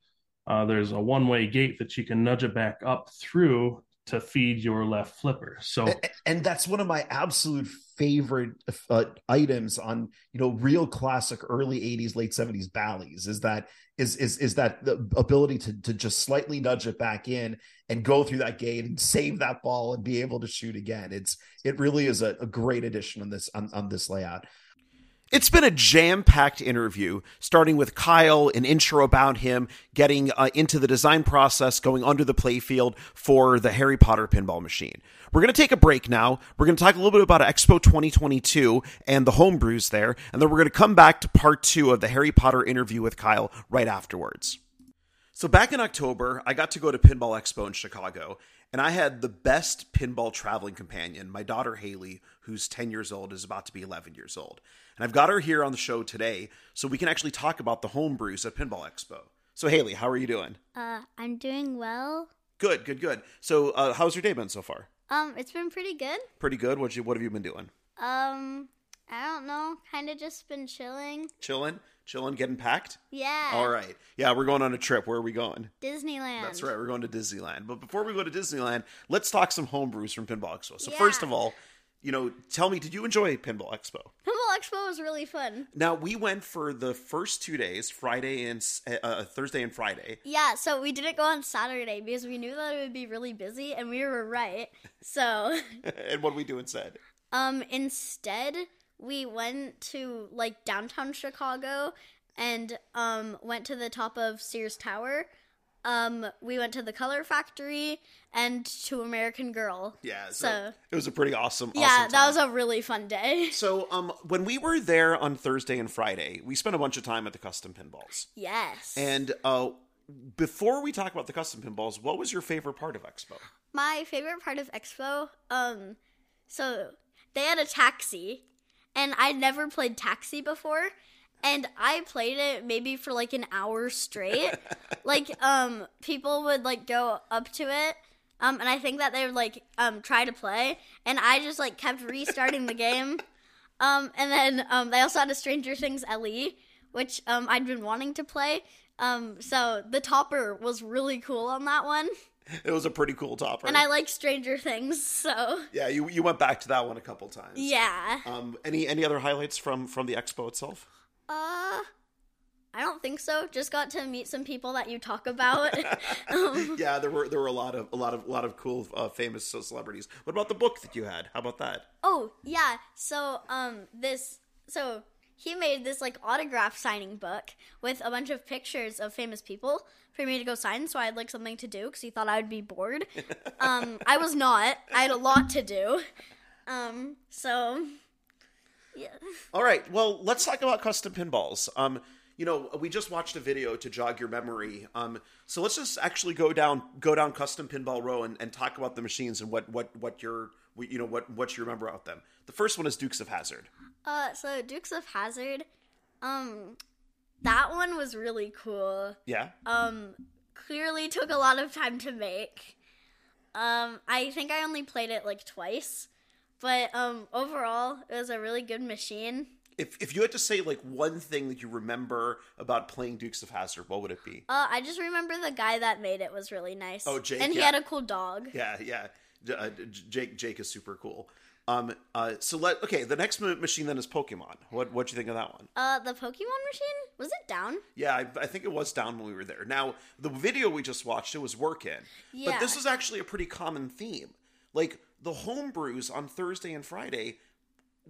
Speaker 2: uh, there's a one way gate that you can nudge it back up through to feed your left flipper. So,
Speaker 1: and that's one of my absolute favorite uh, items on you know real classic early 80s late 70s Bally's is that is is is that the ability to to just slightly nudge it back in and go through that gate and save that ball and be able to shoot again it's it really is a, a great addition on this on, on this layout it's been a jam packed interview, starting with Kyle, an intro about him, getting uh, into the design process, going under the playfield for the Harry Potter pinball machine. We're going to take a break now. We're going to talk a little bit about Expo 2022 and the homebrews there, and then we're going to come back to part two of the Harry Potter interview with Kyle right afterwards. So, back in October, I got to go to Pinball Expo in Chicago, and I had the best pinball traveling companion. My daughter Haley, who's 10 years old, is about to be 11 years old. And I've got her here on the show today so we can actually talk about the home brews at Pinball Expo. So, Haley, how are you doing?
Speaker 3: Uh, I'm doing well.
Speaker 1: Good, good, good. So, uh, how's your day been so far?
Speaker 3: Um, it's been pretty good.
Speaker 1: Pretty good. What you What have you been doing?
Speaker 3: Um, I don't know. Kind of just been chilling.
Speaker 1: Chilling Chilling, getting packed.
Speaker 3: Yeah.
Speaker 1: All right. Yeah, we're going on a trip. Where are we going?
Speaker 3: Disneyland.
Speaker 1: That's right. We're going to Disneyland. But before we go to Disneyland, let's talk some homebrews from Pinball Expo. So
Speaker 3: Yeah.
Speaker 1: first of all, you know, tell me, did you enjoy Pinball Expo?
Speaker 3: Pinball Expo was really fun.
Speaker 1: Now we went for the first two days, Friday and uh, Thursday and Friday.
Speaker 3: Yeah, so we didn't go on Saturday because we knew that it would be really busy, and we were right. So,
Speaker 1: and what did we do instead?
Speaker 3: um, instead we went to like downtown Chicago and um went to the top of Sears Tower. Um, we went to the Color Factory and to American Girl.
Speaker 1: Yeah, so,
Speaker 3: So-
Speaker 1: it was a pretty awesome.
Speaker 3: Yeah,
Speaker 1: awesome
Speaker 3: that was a really fun day.
Speaker 1: So, um, when we were there on Thursday and Friday, we spent a bunch of time at the custom pinballs.
Speaker 3: Yes.
Speaker 1: And uh, before we talk about the custom pinballs, what was your favorite part of Expo?
Speaker 3: my favorite part of expo um so they had a taxi and i'd never played taxi before and i played it maybe for like an hour straight. Like um people would like go up to it um and i think that they would like um try to play and i just like kept restarting the game. Um and then um they also had a stranger things le which um i'd been wanting to play. Um so the topper was really cool on that one
Speaker 1: It was a pretty cool topper.
Speaker 3: and I like Stranger Things, so
Speaker 1: yeah, you you went back to that one a couple times.
Speaker 3: yeah.
Speaker 1: Um, any any other highlights from from the expo itself?
Speaker 3: Uh, I don't think so. Just got to meet some people that you talk about. um,
Speaker 1: yeah, there were there were a lot of a lot of a lot of cool uh, famous celebrities. What about the book that you had? How about that?
Speaker 3: oh yeah, so um, this so he made this like autograph signing book with a bunch of pictures of famous people for me to go sign. So I had like something to do because he thought I would be bored. um, I was not. I had a lot to do. Um, so yeah.
Speaker 1: All right. Well, let's talk about custom pinballs. Um, you know, we just watched a video to jog your memory. Um, so let's just actually go down go down custom pinball row and, and talk about the machines and what what what your you know what what you remember about them. The first one is Dukes of Hazzard.
Speaker 3: Uh, so Dukes of Hazzard, um, that one was really cool.
Speaker 1: Yeah.
Speaker 3: Um, clearly took a lot of time to make. Um, I think I only played it like twice, but um, overall it was a really good machine.
Speaker 1: If if you had to say like one thing that you remember about playing Dukes of Hazzard, what would it be?
Speaker 3: Uh, I just remember the guy that made it was really nice.
Speaker 1: Oh, Jake,
Speaker 3: and he
Speaker 1: yeah.
Speaker 3: had a cool dog.
Speaker 1: Yeah, yeah. Uh, Jake Jake is super cool. Um. Uh. So let okay. The next machine then is Pokemon. What What do you think of that one?
Speaker 3: Uh, the Pokemon machine was it down?
Speaker 1: Yeah, I, I think it was down when we were there. Now, the video we just watched, it was working. But
Speaker 3: Yeah.
Speaker 1: this is actually a pretty common theme. Like the homebrews on Thursday and Friday.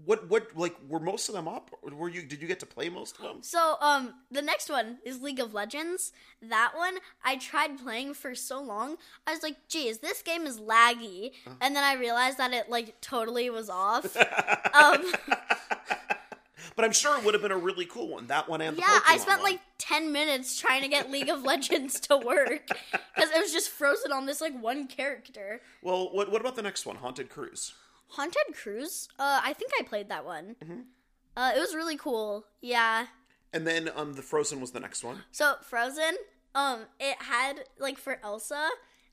Speaker 1: What what like were most of them up? Or were you did you get to play most of them?
Speaker 3: So, um, the next one is League of Legends. That one I tried playing for so long. I was like, "Geez, this game is laggy," and then I realized that it like totally was off. um,
Speaker 1: But I'm sure it would have been a really cool one. That one and the
Speaker 3: yeah, I spent
Speaker 1: one.
Speaker 3: like ten minutes trying to get League of Legends to work because it was just frozen on this like one character.
Speaker 1: Well, what what about the next one, Haunted Cruise?
Speaker 3: Haunted Cruise. Uh, I think I played that one.
Speaker 1: Mm-hmm.
Speaker 3: Uh, it was really cool. Yeah.
Speaker 1: And then um the Frozen was the next one.
Speaker 3: So Frozen, um, it had like for Elsa,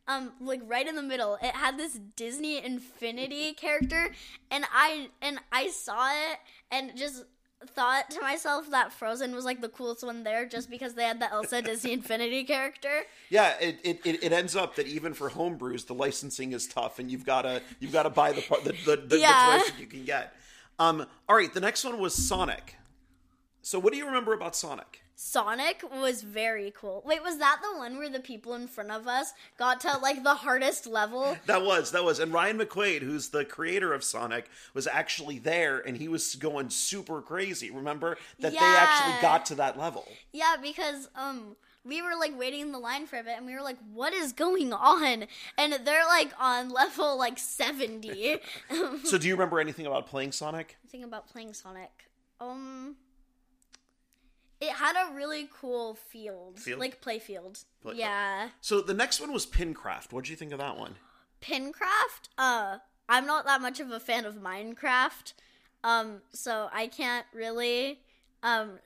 Speaker 3: um, like right in the middle, it had this Disney Infinity character, and I and I saw it and just thought to myself that Frozen was like the coolest one there, just because they had the Elsa Disney Infinity character.
Speaker 1: Yeah, it, it, it, ends up that even for homebrews, the licensing is tough, and you've gotta you've gotta buy the part the the, the,
Speaker 3: Yeah.
Speaker 1: the you can get. Um, all right, the next one was Sonic. So, what do you remember about Sonic?
Speaker 3: Sonic was very cool. Wait, was that the one where the people in front of us got to like the hardest level?
Speaker 1: That was that was, and Ryan McQuaid, who's the creator of Sonic, was actually there, and he was going super crazy. Remember that they actually got to that level.
Speaker 3: Yeah, because um we were like waiting in the line for a bit and we were like, what is going on? And they're like on level like 70.
Speaker 1: So, do you remember anything about playing Sonic?
Speaker 3: anything about playing Sonic. Um it had a really cool field.
Speaker 1: Field?
Speaker 3: Like play field.
Speaker 1: Play-
Speaker 3: yeah.
Speaker 1: So, the next one was Pincraft. What did you think of that one?
Speaker 3: Pincraft, uh I'm not that much of a fan of Minecraft. Um so I can't really um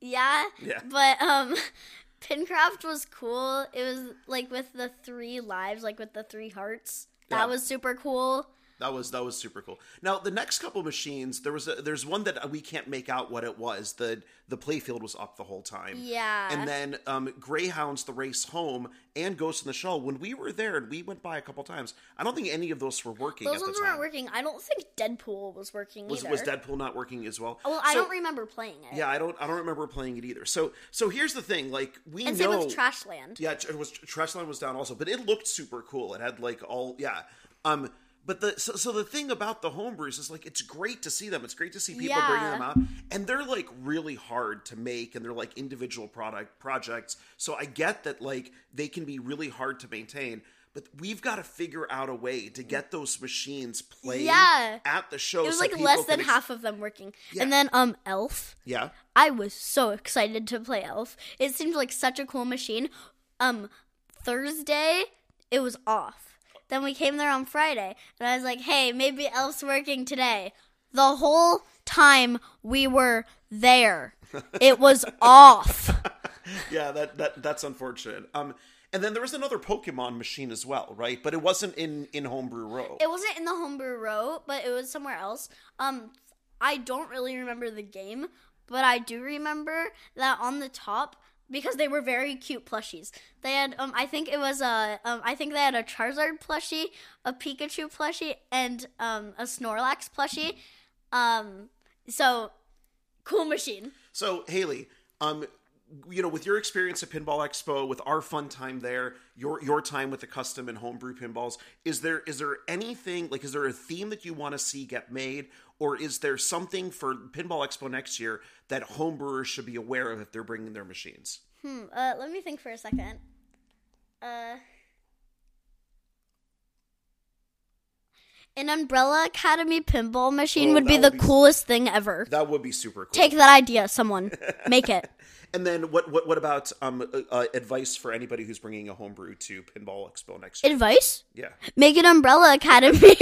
Speaker 3: yeah.
Speaker 1: Yeah.
Speaker 3: But um Pincraft was cool. It was like with the three lives, like with the three hearts. That
Speaker 1: Yeah.
Speaker 3: was super cool.
Speaker 1: That was that was super cool. Now the next couple machines, there was a, there's one that we can't make out what it was. the The playfield was up the whole time.
Speaker 3: Yeah.
Speaker 1: And then um, Greyhounds, the race home, and Ghost in the Shell. When we were there and we went by a couple times, I don't think any of those were working.
Speaker 3: Those
Speaker 1: at
Speaker 3: ones
Speaker 1: the time.
Speaker 3: weren't working. I don't think Deadpool was working
Speaker 1: Was
Speaker 3: either.
Speaker 1: was Deadpool not working as well?
Speaker 3: Well, I
Speaker 1: So-
Speaker 3: don't remember playing it.
Speaker 1: Yeah, I don't. I don't remember playing it either. So, so here's the thing. Like we
Speaker 3: And
Speaker 1: know,
Speaker 3: Trashland.
Speaker 1: yeah, it was Trashland was down also, but it looked super cool. It had like all yeah. Um, but the so, so the thing about the homebrews is like it's great to see them. It's great to see people bringing them out, and they're like really hard to make, and they're like individual product projects. So I get that like they can be really hard to maintain. But we've got to figure out a way to get those machines playing
Speaker 3: Yeah.
Speaker 1: at the show.
Speaker 3: It was
Speaker 1: so
Speaker 3: like less than
Speaker 1: ex-
Speaker 3: half of them working.
Speaker 1: Yeah.
Speaker 3: And then um Elf.
Speaker 1: Yeah,
Speaker 3: I was so excited to play Elf. It seemed like such a cool machine. Um Thursday it was off. Then we came there on Friday and I was like, "Hey, maybe Elf's working today." The whole time we were there, it was off.
Speaker 1: yeah, that, that that's unfortunate. Um, and then there was another Pokemon machine as well, right? But it wasn't in in Homebrew Row.
Speaker 3: It wasn't in the homebrew row, but it was somewhere else. Um, I don't really remember the game, but I do remember that on the top because they were very cute plushies. They had um, I think it was a um, I think they had a Charizard plushie, a Pikachu plushie, and um, a Snorlax plushie. Um, so cool machine.
Speaker 1: So Haley, um, you know, with your experience at Pinball Expo, with our fun time there, your your time with the custom and homebrew pinballs, is there is there anything like is there a theme that you want to see get made, or is there something for Pinball Expo next year that homebrewers should be aware of if they're bringing their machines?
Speaker 3: Hmm. Uh, let me think for a second. Uh. An Umbrella Academy pinball machine
Speaker 1: Oh,
Speaker 3: would be
Speaker 1: that
Speaker 3: the
Speaker 1: be-
Speaker 3: coolest thing ever.
Speaker 1: That would be super cool.
Speaker 3: Take that idea, someone. Make it.
Speaker 1: And then what what what about um uh, uh, advice for anybody who's bringing a homebrew to Pinball Expo next year?
Speaker 3: Advice?
Speaker 1: yeah.
Speaker 3: Make an Umbrella Academy.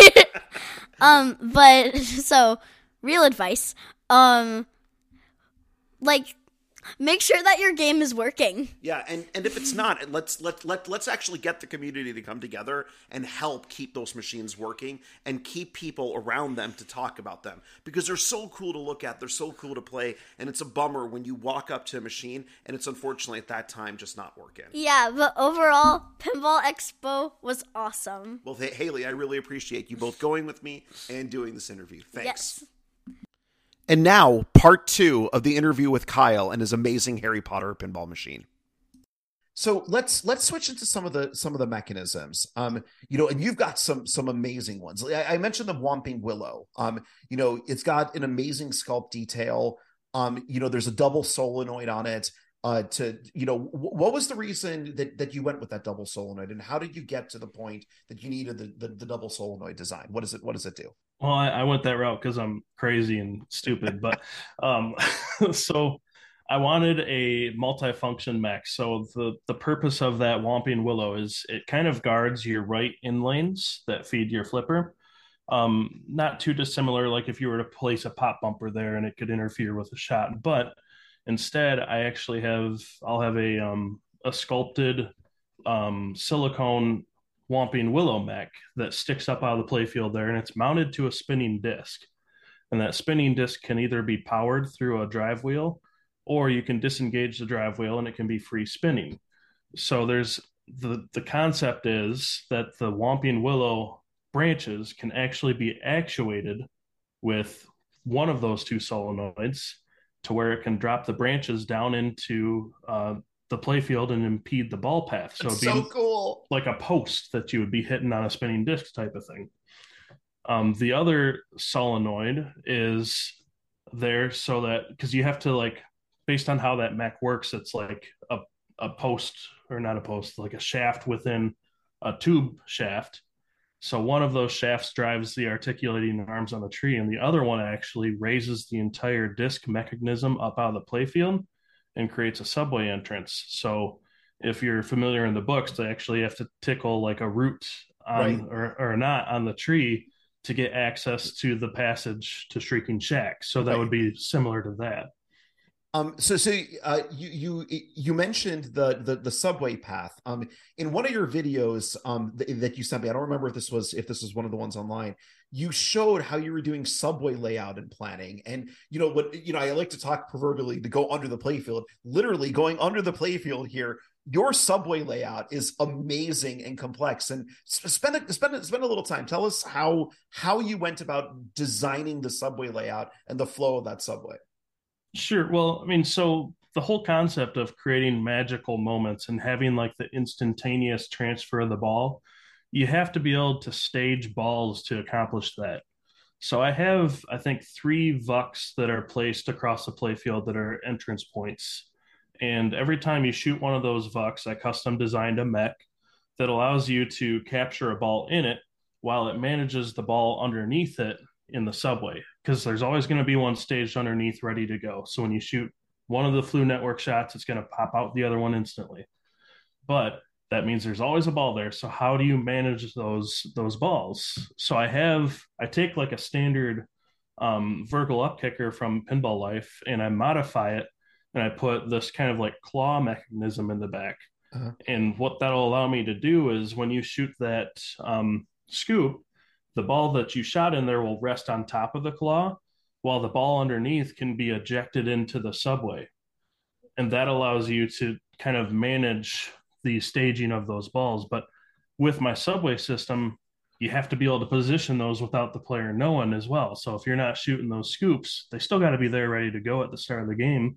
Speaker 3: um, but so real advice. Um, like make sure that your game is working.
Speaker 1: Yeah, and, and if it's not, let's let let let's actually get the community to come together and help keep those machines working and keep people around them to talk about them because they're so cool to look at, they're so cool to play, and it's a bummer when you walk up to a machine and it's unfortunately at that time just not working.
Speaker 3: Yeah, but overall, Pinball Expo was awesome.
Speaker 1: Well, Haley, I really appreciate you both going with me and doing this interview. Thanks.
Speaker 3: Yes.
Speaker 1: And now, part two of the interview with Kyle and his amazing Harry Potter pinball machine.
Speaker 4: So let's let's switch into some of the some of the mechanisms. Um, you know, and you've got some some amazing ones. I, I mentioned the Whomping Willow. Um, you know, it's got an amazing sculpt detail. Um, you know, there's a double solenoid on it. Uh, to you know, w- what was the reason that that you went with that double solenoid, and how did you get to the point that you needed the the, the double solenoid design? What does it What does it do?
Speaker 2: Well, I, I went that route because I'm crazy and stupid, but um, so I wanted a multifunction mech. So the the purpose of that Whomping Willow is it kind of guards your right in lanes that feed your flipper. Um, not too dissimilar, like if you were to place a pop bumper there and it could interfere with a shot, but instead I actually have I'll have a um a sculpted um silicone Whomping Willow mech that sticks up out of the playfield there, and it's mounted to a spinning disc. And that spinning disc can either be powered through a drive wheel, or you can disengage the drive wheel and it can be free spinning. So there's the the concept is that the Whomping Willow branches can actually be actuated with one of those two solenoids to where it can drop the branches down into uh, the playfield and impede the ball path. So it'd be
Speaker 4: so cool.
Speaker 2: like a post that you would be hitting on a spinning disc type of thing. Um, the other solenoid is there so that because you have to like based on how that mech works, it's like a a post or not a post, like a shaft within a tube shaft. So one of those shafts drives the articulating arms on the tree, and the other one actually raises the entire disc mechanism up out of the playfield and creates a subway entrance. So if you're familiar in the books, they actually have to tickle like a root on
Speaker 4: Right.
Speaker 2: or, or not on the tree to get access to the passage to Shrieking Shack. So that
Speaker 4: Right.
Speaker 2: would be similar to that.
Speaker 1: Um, so, so uh, you you you mentioned the, the the subway path. Um, in one of your videos, um, th- that you sent me, I don't remember if this was if this was one of the ones online. You showed how you were doing subway layout and planning, and you know what you know. I like to talk proverbially to go under the playfield. Literally going under the playfield here. Your subway layout is amazing and complex. And spend a, spend a, spend a little time. Tell us how how you went about designing the subway layout and the flow of that subway.
Speaker 2: Sure. Well, I mean, so the whole concept of creating magical moments and having like the instantaneous transfer of the ball, you have to be able to stage balls to accomplish that. So I have, I think, three VUKs that are placed across the playfield that are entrance points. And every time you shoot one of those VUKs, I custom designed a mech that allows you to capture a ball in it while it manages the ball underneath it in the subway because there's always going to be one staged underneath ready to go. So when you shoot one of the Floo network shots, it's going to pop out the other one instantly. But that means there's always a ball there. So how do you manage those those balls? So I have I take like a standard um, vertical up kicker from Pinball Life and I modify it and I put this kind of like claw mechanism in the back. Uh-huh. And what that'll allow me to do is when you shoot that um, scoop, the ball that you shot in there will rest on top of the claw, while the ball underneath can be ejected into the subway. And that allows you to kind of manage the staging of those balls. But with my subway system, you have to be able to position those without the player knowing as well. So if you're not shooting those scoops, they still got to be there ready to go at the start of the game.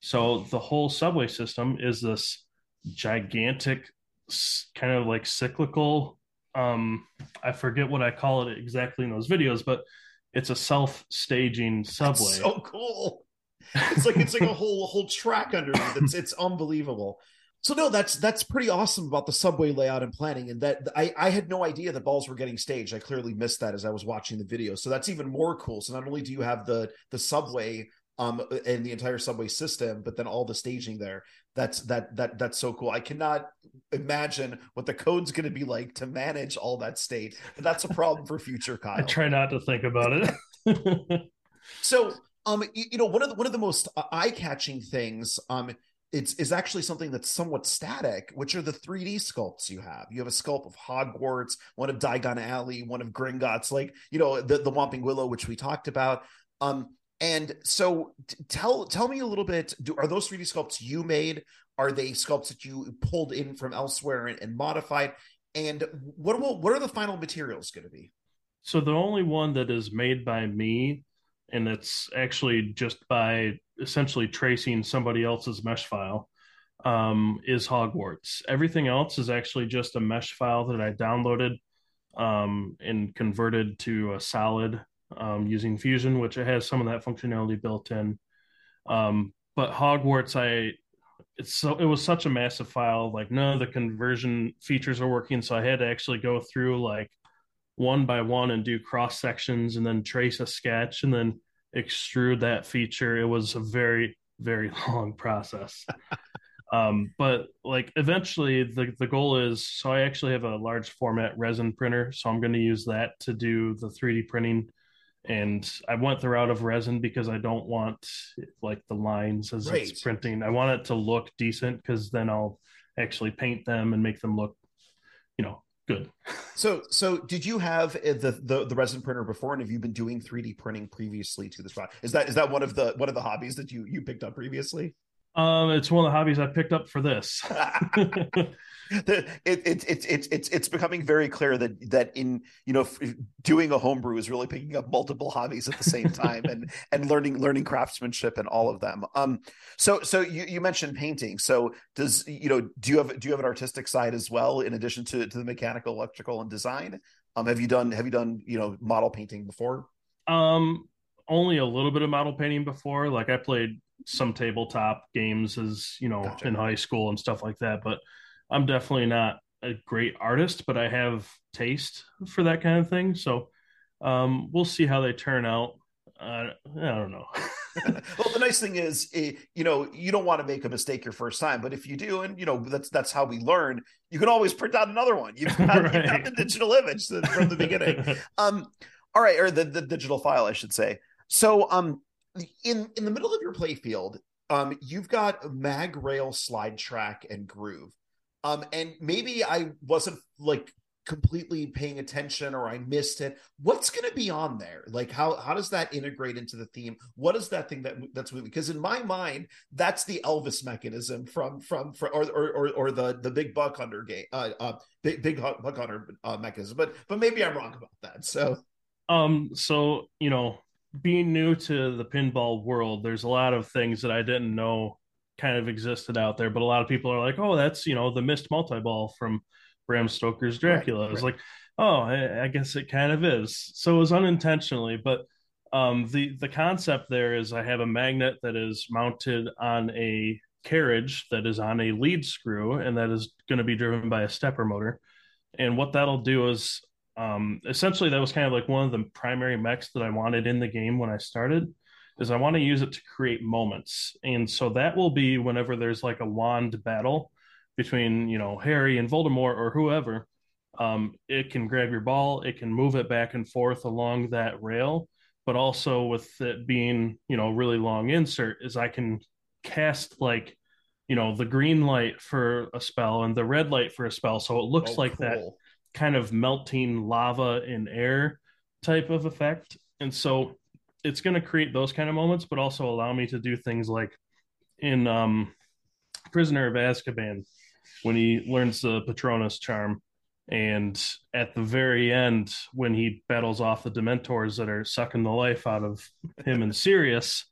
Speaker 2: So the whole subway system is this gigantic kind of like cyclical um i forget what i call it exactly in those videos but it's a self-staging subway.
Speaker 1: That's so cool. It's like it's like a whole whole track underneath it's it's unbelievable. So no that's that's pretty awesome about the subway layout and planning and that i i had no idea that balls were getting staged. I clearly missed that as i was watching the video. So that's even more cool. So not only do you have the the subway um and the entire subway system but then all the staging there that's that that that's so cool i cannot imagine what the code's going to be like to manage all that state but that's a problem for future kyle i
Speaker 2: try not to think about
Speaker 1: it so um you, you, know one of the one of the most eye-catching things um it's is actually something that's somewhat static, which are the 3D sculpts you have. You have a sculpt of Hogwarts, one of Diagon Alley, one of Gringotts, like you know the the Whomping Willow, which we talked about. Um, and so tell tell me a little bit. Do, are those 3D sculpts you made? Are they sculpts that you pulled in from elsewhere and, and modified? And what will, what are the final materials going to be?
Speaker 2: So the only one that is made by me, and it's actually just by essentially tracing somebody else's mesh file, um, is Hogwarts. Everything else is actually just a mesh file that I downloaded um, and converted to a solid um, using Fusion, which it has some of that functionality built in. Um, but Hogwarts, I it's so it was such a massive file. Like none of the conversion features are working, so I had to actually go through like one by one and do cross sections, and then trace a sketch, and then extrude that feature. It was a very very long process. um, but like eventually the, the goal is so i actually have a large format resin printer so i'm going to use that to do the 3d printing and I went the route of resin because I don't want like the lines as right. it's printing. I want it to look decent because then I'll actually paint them and make them look, you know, good.
Speaker 1: So, so did you have uh, the, the the resin printer before, and have you been doing 3D printing previously to this project? Is that is that one of the one of the hobbies that you you picked up previously?
Speaker 2: Um, it's one of the hobbies I picked up for this.
Speaker 1: the, it, it, it, it, it's it's becoming very clear that that in you know doing a homebrew is really picking up multiple hobbies at the same time and and learning learning craftsmanship and all of them. Um, so so you, you mentioned painting. So does you know do you have do you have an artistic side as well in addition to to the mechanical, electrical, and design? Um, have you done have you done you know model painting before?
Speaker 2: Um, only a little bit of model painting before. Like I played some tabletop games as you know gotcha. in high school and stuff like that, but I'm definitely not a great artist, but I have taste for that kind of thing. So um, we'll see how they turn out. Uh, I don't know.
Speaker 1: well, the nice thing is, eh, you know, you don't want to make a mistake your first time, but if you do, and you know, that's that's how we learn. You can always print out another one. You've got, right. you've got the digital image from the beginning. um, all right, or the, the digital file, I should say. So, um, in in the middle of your playfield, um, you've got mag rail slide track and groove. Um, and maybe I wasn't like completely paying attention or I missed it. What's going to be on there? Like how how does that integrate into the theme? What is that thing that that's moving? Because in my mind, that's the Elvis mechanism from from, from or, or or the the big buck hunter game, uh, uh big big buck hunter uh, mechanism. But but maybe I'm wrong about that. So
Speaker 2: um so you know being new to the pinball world, there's a lot of things that I didn't know kind of existed out there. But a lot of people are like, "Oh, that's you know the mist multi ball from Bram Stoker's Dracula." Right, I was right. like, "Oh, I, I, guess it kind of is." So it was unintentionally, but um, the the concept there is I have a magnet that is mounted on a carriage that is on a lead screw, and that is going to be driven by a stepper motor. And what that'll do is um, essentially that was kind of like one of the primary mechs that I wanted in the game when I started is I want to use it to create moments. And so that will be whenever there's like a wand battle between, you know, Harry and Voldemort or whoever, um, it can grab your ball, it can move it back and forth along that rail, but also with it being, you know, really long insert is I can cast like, you know, the green light for a spell and the red light for a spell. So it looks oh, like cool. that kind of melting lava in air type of effect. And so it's going to create those kind of moments, but also allow me to do things like in um, Prisoner of Azkaban when he learns the Patronus charm. And at the very end, when he battles off the Dementors that are sucking the life out of him and Sirius,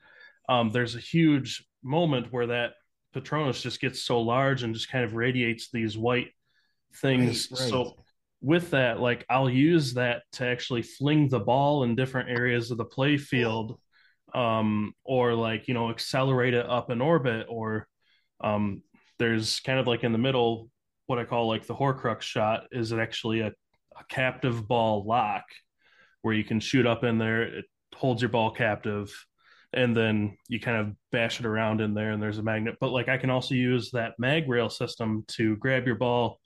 Speaker 2: um, there's a huge moment where that Patronus just gets so large and just kind of radiates these white things. Right, right. So with that, like I'll use that to actually fling the ball in different areas of the play field, um, or like you know accelerate it up in orbit, or um, there's kind of like in the middle what I call like the Horcrux shot is it actually a, a captive ball lock where you can shoot up in there, it holds your ball captive, and then you kind of bash it around in there, and there's a magnet. But like I can also use that mag rail system to grab your ball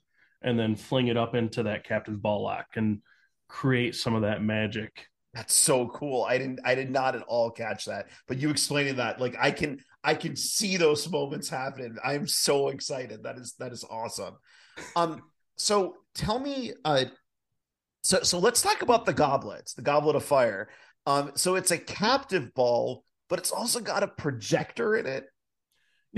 Speaker 2: and then fling it up into that captive ball lock and create some of that magic.
Speaker 1: That's so cool. I didn't I did not at all catch that. But you explaining that, like I can I can see those moments happening. I'm so excited. That is that is awesome. Um so tell me uh so so let's talk about the goblets, the goblet of fire. Um so it's a captive ball, but it's also got a projector in it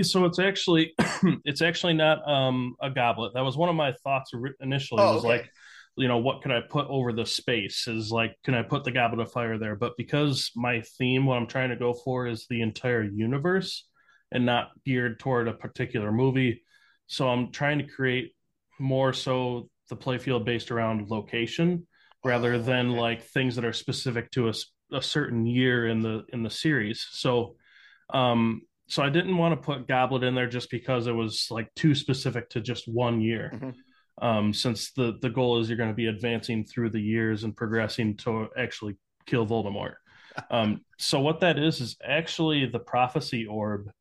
Speaker 2: so it's actually it's actually not um, a goblet. That was one of my thoughts initially. Oh, was okay. like, you know, what could I put over the space? Is like, can I put the goblet of fire there? But because my theme, what I'm trying to go for, is the entire universe and not geared toward a particular movie. So I'm trying to create more so the playfield based around location rather oh, than okay. like things that are specific to a, a certain year in the in the series. So um so I didn't want to put Goblet in there just because it was like too specific to just one year. Mm-hmm. Um, since the the goal is you're going to be advancing through the years and progressing to actually kill Voldemort. um, so what that is is actually the prophecy orb,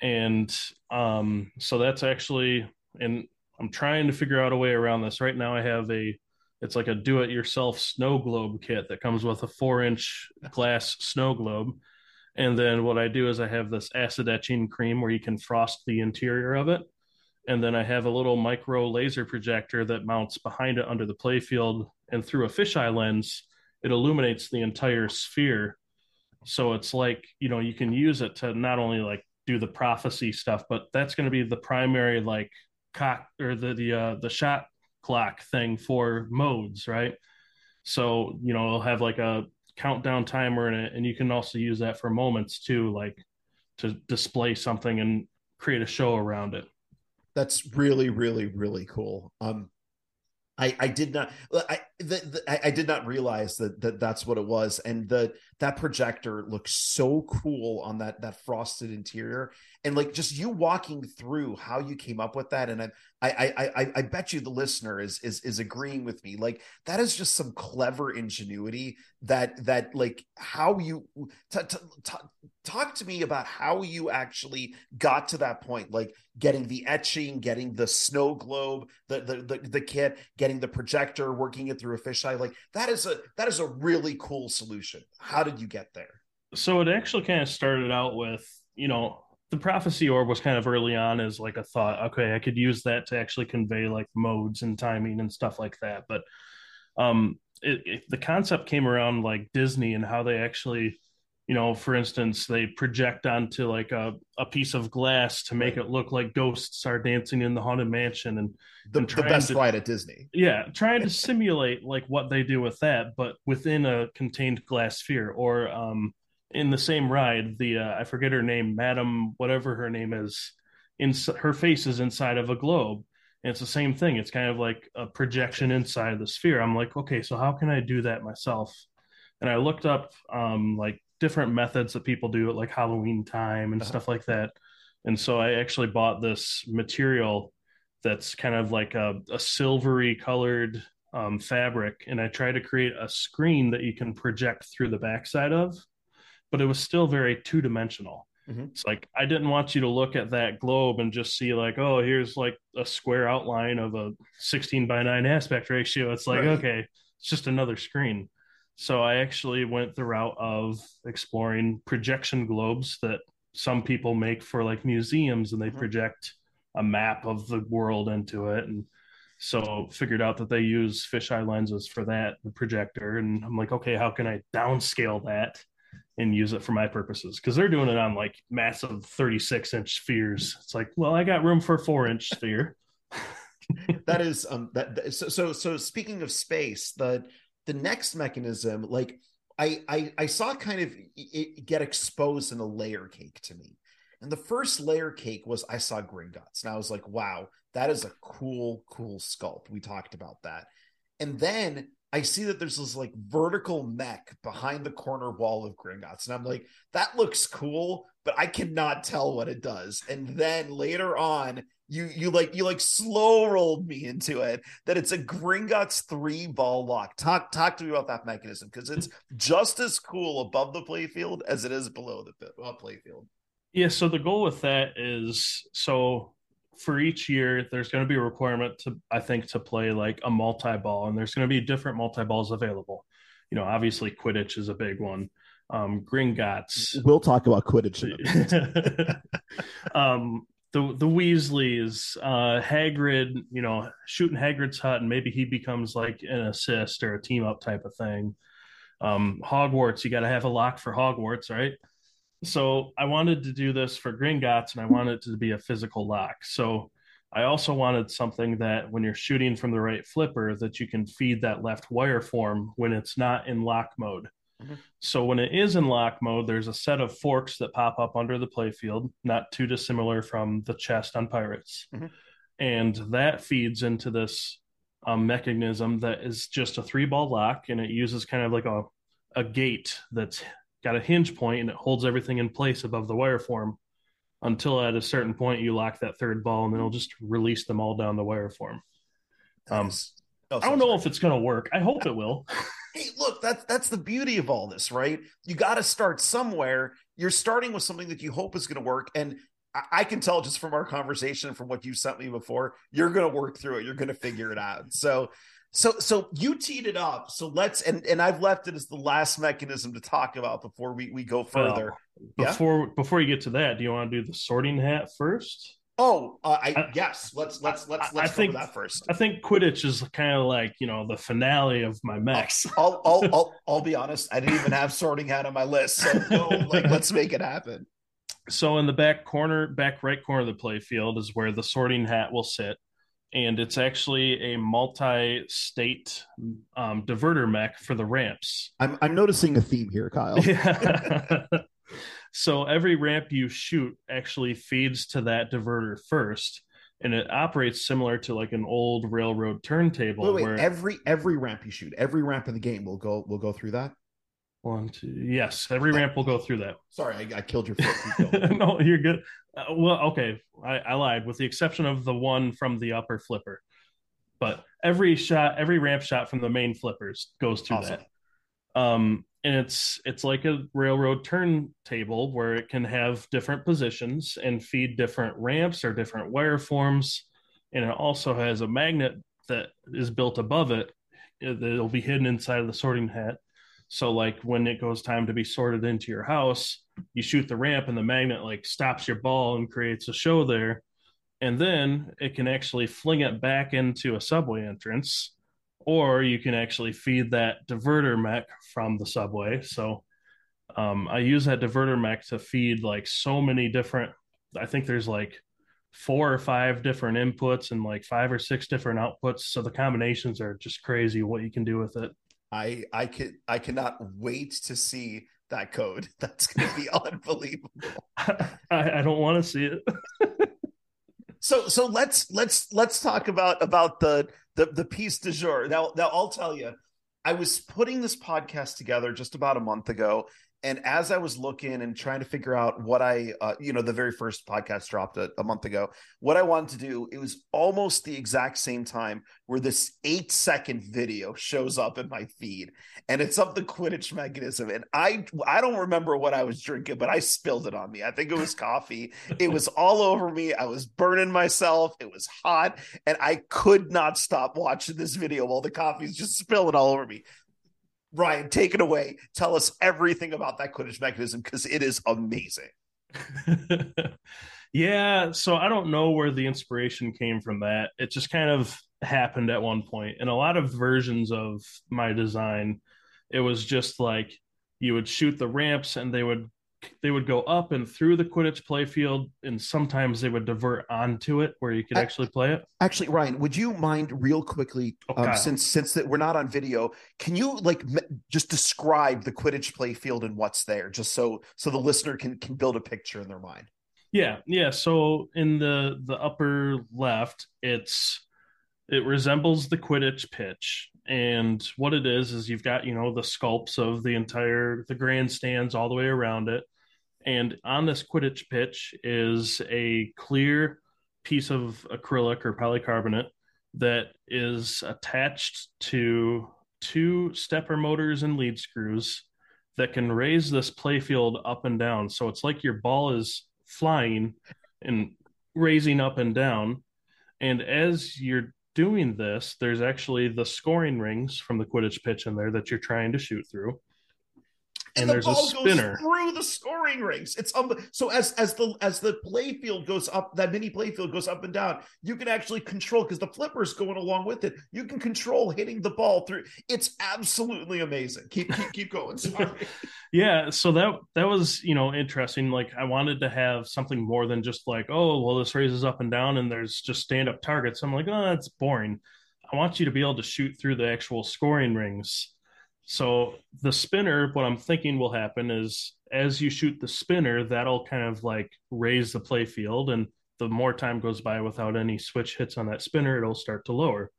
Speaker 2: and um, so that's actually and I'm trying to figure out a way around this. Right now, I have a it's like a do-it-yourself snow globe kit that comes with a four-inch glass snow globe and then what I do is I have this acid etching cream where you can frost the interior of it. And then I have a little micro laser projector that mounts behind it under the playfield. And through a fisheye lens, it illuminates the entire sphere. So it's like, you know, you can use it to not only like do the prophecy stuff, but that's going to be the primary like cock or the the uh, the shot clock thing for modes, right? So, you know, it'll have like a countdown timer in it, and you can also use that for moments too, like to display something and create a show around it.
Speaker 1: That's really, really, really cool. Um, I, I did not I the, the, I did not realize that, that that's what it was and the that projector looks so cool on that that frosted interior. And like just you walking through how you came up with that and I I I I bet you the listener is is is agreeing with me. Like that is just some clever ingenuity that that like how you t- t- t- talk to me about how you actually got to that point. Like getting the etching getting the snow globe the the the, the kit getting the projector working it through a fisheye like that is a that is a really cool solution. How did you get there
Speaker 2: so it actually kind of started out with you know the prophecy orb was kind of early on as like a thought. Okay, I could use that to actually convey like modes and timing and stuff like that. But um, it, it, the concept came around like Disney and how they actually, you know, for instance, they project onto like a, a piece of glass to make it look like ghosts are dancing in the haunted mansion and
Speaker 1: The,
Speaker 2: and
Speaker 1: the best
Speaker 2: to-
Speaker 1: ride at Disney.
Speaker 2: yeah, trying to simulate like what they do with that, but within a contained glass sphere. Or um, in the same ride, the uh, I forget her name, Madam, whatever her name is, in her face is inside of a globe, and it's the same thing. It's kind of like a projection inside of the sphere. I'm like, okay, so how can I do that myself? And I looked up um, like different methods that people do at like Halloween time and
Speaker 1: Uh-huh.
Speaker 2: stuff like that. And so I actually bought this material that's kind of like a, a silvery colored um, fabric, and I tried to create a screen that you can project through the backside of, but it was still very two dimensional.
Speaker 1: Mhm.
Speaker 2: It's like I didn't want you to look at that globe and just see like, oh, here's like a square outline of a 16 by 9 aspect ratio. It's like,
Speaker 1: Right.
Speaker 2: okay, it's just another screen. So I actually went the route of exploring projection globes that some people make for like museums and they
Speaker 1: Mhm.
Speaker 2: project a map of the world into it and so figured out that they use fisheye lenses for that the projector and i'm like okay how can i downscale that and use it for my purposes? Because they're doing it on like massive 36 inch spheres. It's like well i got room for a four inch sphere.
Speaker 1: That is um that that- so so so speaking of space the the next mechanism like i i i saw kind of it get exposed in a layer cake to me. And the first layer cake was i saw gringotts and i was like wow that is a cool cool sculpt. We talked about that. And then I see that there's this like vertical mech behind the corner wall of Gringotts, and I'm like, that looks cool, but I cannot tell what it does. And then later on, you you like you like slow rolled me into it that it's a Gringotts three ball lock. Talk talk to me about that mechanism because it's just as cool above the playfield as it is below the pit- uh, playfield.
Speaker 2: Yeah, so the goal with that is so for each year there's going to be a requirement to I think to play like a multi-ball and there's going to be different multi-balls available. You know, obviously Quidditch is a big one. Um Gringotts.
Speaker 1: We'll talk about Quidditch. In a
Speaker 2: um the the Weasleys, uh Hagrid, you know, shooting Hagrid's hut and maybe he becomes like an assist or a team up type of thing. Um Hogwarts, you got to have a lock for Hogwarts, right? So I wanted to do this for Gringotts and I wanted to be a physical lock. So I also wanted something that when you're shooting from the right flipper that you can feed that left wire form when it's not in lock mode. So when it is in lock mode, there's a set of forks that pop up under the playfield, not too dissimilar from the chest on pirates.
Speaker 1: Mhm.
Speaker 2: And that feeds into this um, mechanism that is just a three ball lock and it uses kind of like a, a gate that's got a hinge point and it holds everything in place above the wire form until at a certain point you lock that third ball and then it'll just release them all down the wire form. Um,
Speaker 1: Nice. Oh,
Speaker 2: I don't know if it's going to work. I hope it will.
Speaker 1: hey look that's that's the beauty of all this right? You got to start somewhere. You're starting with something that you hope is going to work. And I, I can tell just from our conversation from what you sent me before you're going to work through it. You're going to figure it out. So so so you teed it up. So let's and and i've left it as the last mechanism to talk about before we we go further. Yeah?
Speaker 2: Before before you get to that, do you want to do the sorting hat first?
Speaker 1: Oh uh, i
Speaker 2: I-
Speaker 1: yes let's let's let's
Speaker 2: I-
Speaker 1: let's
Speaker 2: I think-
Speaker 1: that first
Speaker 2: I think Quidditch is kind of like you know the finale of my mechs.
Speaker 1: I'll, I'll, I'll, I'll be honest. I didn't even have sorting hat on my list. So no, like, let's make it happen.
Speaker 2: So in the back corner, back right corner of the playfield is where the sorting hat will sit, and it's actually a multi-state um, diverter mech for the ramps.
Speaker 1: I'm, I'm noticing a theme here, Kyle.
Speaker 2: Yeah. So every ramp you shoot actually feeds to that diverter first, and it operates similar to like an old railroad turntable.
Speaker 1: Wait, wait,
Speaker 2: where
Speaker 1: every every ramp you shoot, every ramp in the game will go will go through that.
Speaker 2: one, two, yes, every ramp will go through that.
Speaker 1: Sorry, I, I killed your foot.
Speaker 2: No, you're good. Uh, well, okay, I, I lied. With the exception of the one from the upper flipper, but every shot, every ramp shot from the main flippers goes through
Speaker 1: Awesome.
Speaker 2: that. Um, and it's it's like a railroad turntable where it can have different positions and feed different ramps or different wire forms, and it also has a magnet that is built above it. Uh, it- It'll be hidden inside of the sorting hat. So like when it goes time to be sorted into your house, you shoot the ramp and the magnet like stops your ball and creates a show there. And then it can actually fling it back into a subway entrance, or you can actually feed that diverter mech from the subway. So um, I use that diverter mech to feed like so many different. I think there's like four or five different inputs and like five or six different outputs. So the combinations are just crazy what you can do with it.
Speaker 1: I I could I cannot wait to see that code. That's going to be unbelievable.
Speaker 2: I, I don't want to see it.
Speaker 1: so so let's let's let's talk about about the the the piece de jour. Now now I'll tell you, I was putting this podcast together just about a month ago, and as I was looking and trying to figure out what I, uh, you know, the very first podcast dropped a, a, month ago, what I wanted to do, it was almost the exact same time where this eight second video shows up in my feed, and it's of the Quidditch mechanism. And I, I don't remember what I was drinking, but I spilled it on me. I think it was coffee. it was all over me. I was burning myself. It was hot, and I could not stop watching this video while the coffee's just spilling all over me. Ryan, take it away. Tell us everything about that Quidditch mechanism because it is amazing.
Speaker 2: yeah, so I don't know where the inspiration came from that. It just kind of happened at one point. In a lot of versions of my design, it was just like you would shoot the ramps and they would they would go up and through the Quidditch playfield, and sometimes they would divert onto it where you could actually play it.
Speaker 1: Actually, Ryan, would you mind real quickly, um, since since that we're not on video, can you like m- just describe the Quidditch playfield and what's there, just so so the listener can can build a picture in their mind?
Speaker 2: Yeah, yeah. So in the the upper left, it's it resembles the Quidditch pitch. And what it is is you've got, you know, the sculpts of the entire the grandstands all the way around it. And on this Quidditch pitch is a clear piece of acrylic or polycarbonate that is attached to two stepper motors and lead screws that can raise this playfield up and down. So it's like your ball is flying and raising up and down. And as you're doing this, there's actually the scoring rings from the Quidditch pitch in there that you're trying to shoot through.
Speaker 1: And, and the there's ball a spinner goes through the scoring rings. It's um, so as as the as the playfield goes up, that mini playfield goes up and down. You can actually control because the flipper's going along with it. You can control hitting the ball through. It's absolutely amazing. Keep keep keep going.
Speaker 2: Yeah, so that that was you know interesting. Like I wanted to have something more than just like oh well this raises up and down and there's just stand up targets. I'm like oh that's boring. I want you to be able to shoot through the actual scoring rings so the spinner, what I'm thinking will happen is as you shoot the spinner, that'll kind of like raise the play field. And the more time goes by without any switch hits on that spinner, it'll start to lower.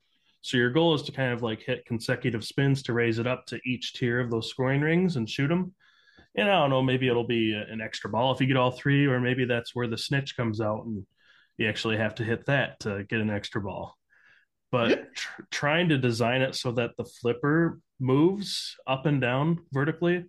Speaker 2: So your goal is to kind of like hit consecutive spins to raise it up to each tier of those scoring rings and shoot them. And I don't know, maybe it'll be an extra ball if you get all three, or maybe that's where the snitch comes out and you actually have to hit that to get an extra ball but tr- trying to design it so that the flipper moves up and down vertically.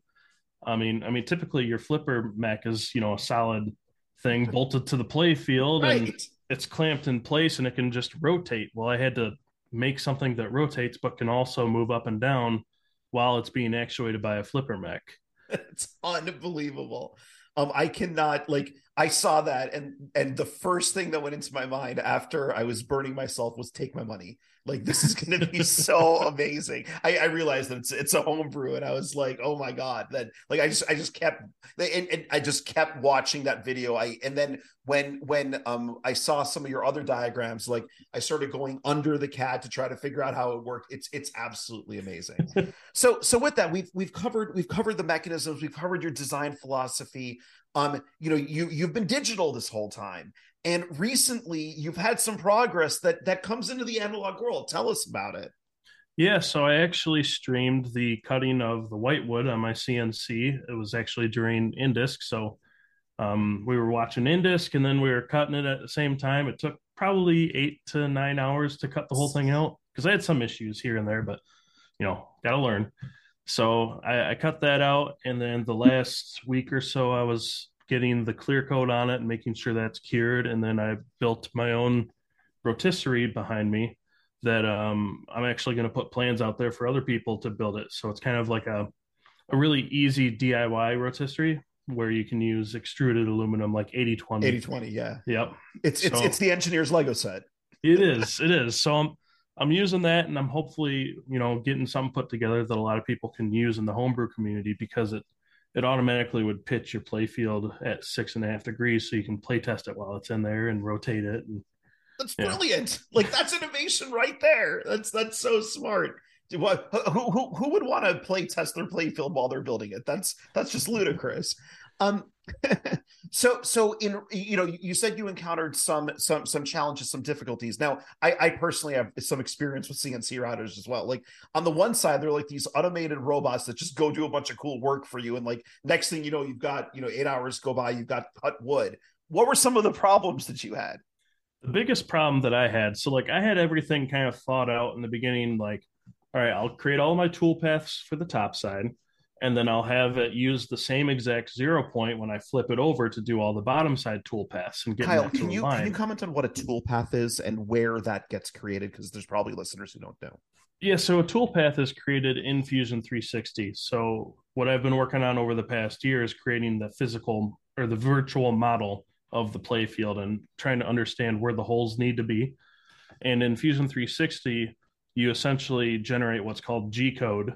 Speaker 2: I mean, I mean, typically your flipper mech is you know a solid thing bolted to the play field right. and it's clamped in place and it can just rotate. Well, I had to make something that rotates but can also move up and down while it's being actuated by a flipper mech.
Speaker 1: It's unbelievable. Um, I cannot like I saw that and and the first thing that went into my mind after I was burning myself was take my money. Like this is going to be so amazing. I, I realized that it's it's a homebrew, and I was like, oh my god. That like I just I just kept and, and I just kept watching that video. I and then when when um I saw some of your other diagrams, like I started going under the CAD to try to figure out how it worked. It's it's absolutely amazing. so so with that, we've we've covered we've covered the mechanisms, we've covered your design philosophy um you know you you've been digital this whole time and recently you've had some progress that that comes into the analog world. Tell us about it.
Speaker 2: Yeah so i actually streamed the cutting of the whitewood on my cnc it was actually during INDISC so um, we were watching INDISC and then we were cutting it at the same time. It took probably eight to nine hours to cut the whole thing out because i had some issues here and there but you know gotta learn. So I, I, cut that out, and then the last week or so, I was getting the clear coat on it and making sure that's cured. And then I built my own rotisserie behind me that um, I'm actually going to put plans out there for other people to build it. So it's kind of like a a really easy DIY rotisserie where you can use extruded aluminum like 80 20.
Speaker 1: 80 20, yeah.
Speaker 2: Yep.
Speaker 1: It's it's
Speaker 2: So-
Speaker 1: it's the engineer's Lego set.
Speaker 2: It is. It is. So I'm I'm using that and I'm hopefully, you know, getting something put together that a lot of people can use in the homebrew community because it it automatically would pitch your playfield at six and a half degrees so you can play test it while it's in there and rotate it. And
Speaker 1: That's
Speaker 2: Yeah.
Speaker 1: brilliant. Like that's innovation right there. That's that's so smart. What who who, who would want to play test their playfield while they're building it? That's that's just ludicrous. Um so so in you know you said you encountered some some some challenges some difficulties. Now I, I personally have some experience with cnc routers as well. Like on the one side they're like these automated robots that just go do a bunch of cool work for you. And like next thing you know you've got you know eight hours go by you've got cut wood. What were some of the problems that you had?
Speaker 2: The biggest problem that I had, so like I had everything kind of thought out in the beginning, like, all right, I'll create all my tool paths for the top side, and then I'll have it use the same exact zero point when I flip it over to do all the bottom side tool paths and get it. Kyle,
Speaker 1: can you can you comment on what a toolpath is and where that gets created? Because there's probably listeners who don't know.
Speaker 2: Yeah, so a toolpath is created in Fusion 360. So what I've been working on over the past year is creating the physical or the virtual model of the playfield and trying to understand where the holes need to be. And in Fusion 360, you essentially generate what's called G code.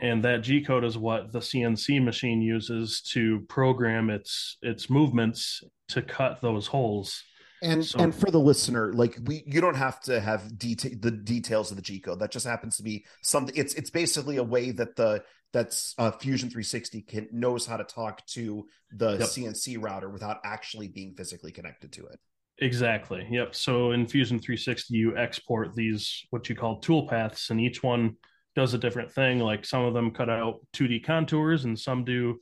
Speaker 2: And that G code is what the CNC machine uses to program its its movements to cut those holes.
Speaker 1: And
Speaker 2: So-
Speaker 1: and for the listener, like we, you don't have to have detail the details of the G code. That just happens to be something. It's it's basically a way that the that's uh, Fusion 360 can knows how to talk to the
Speaker 2: Yep.
Speaker 1: CNC router without actually being physically connected to it.
Speaker 2: Exactly. Yep. So in Fusion 360, you export these what you call tool paths, and each one does a different thing. Like some of them cut out 2D contours, and some do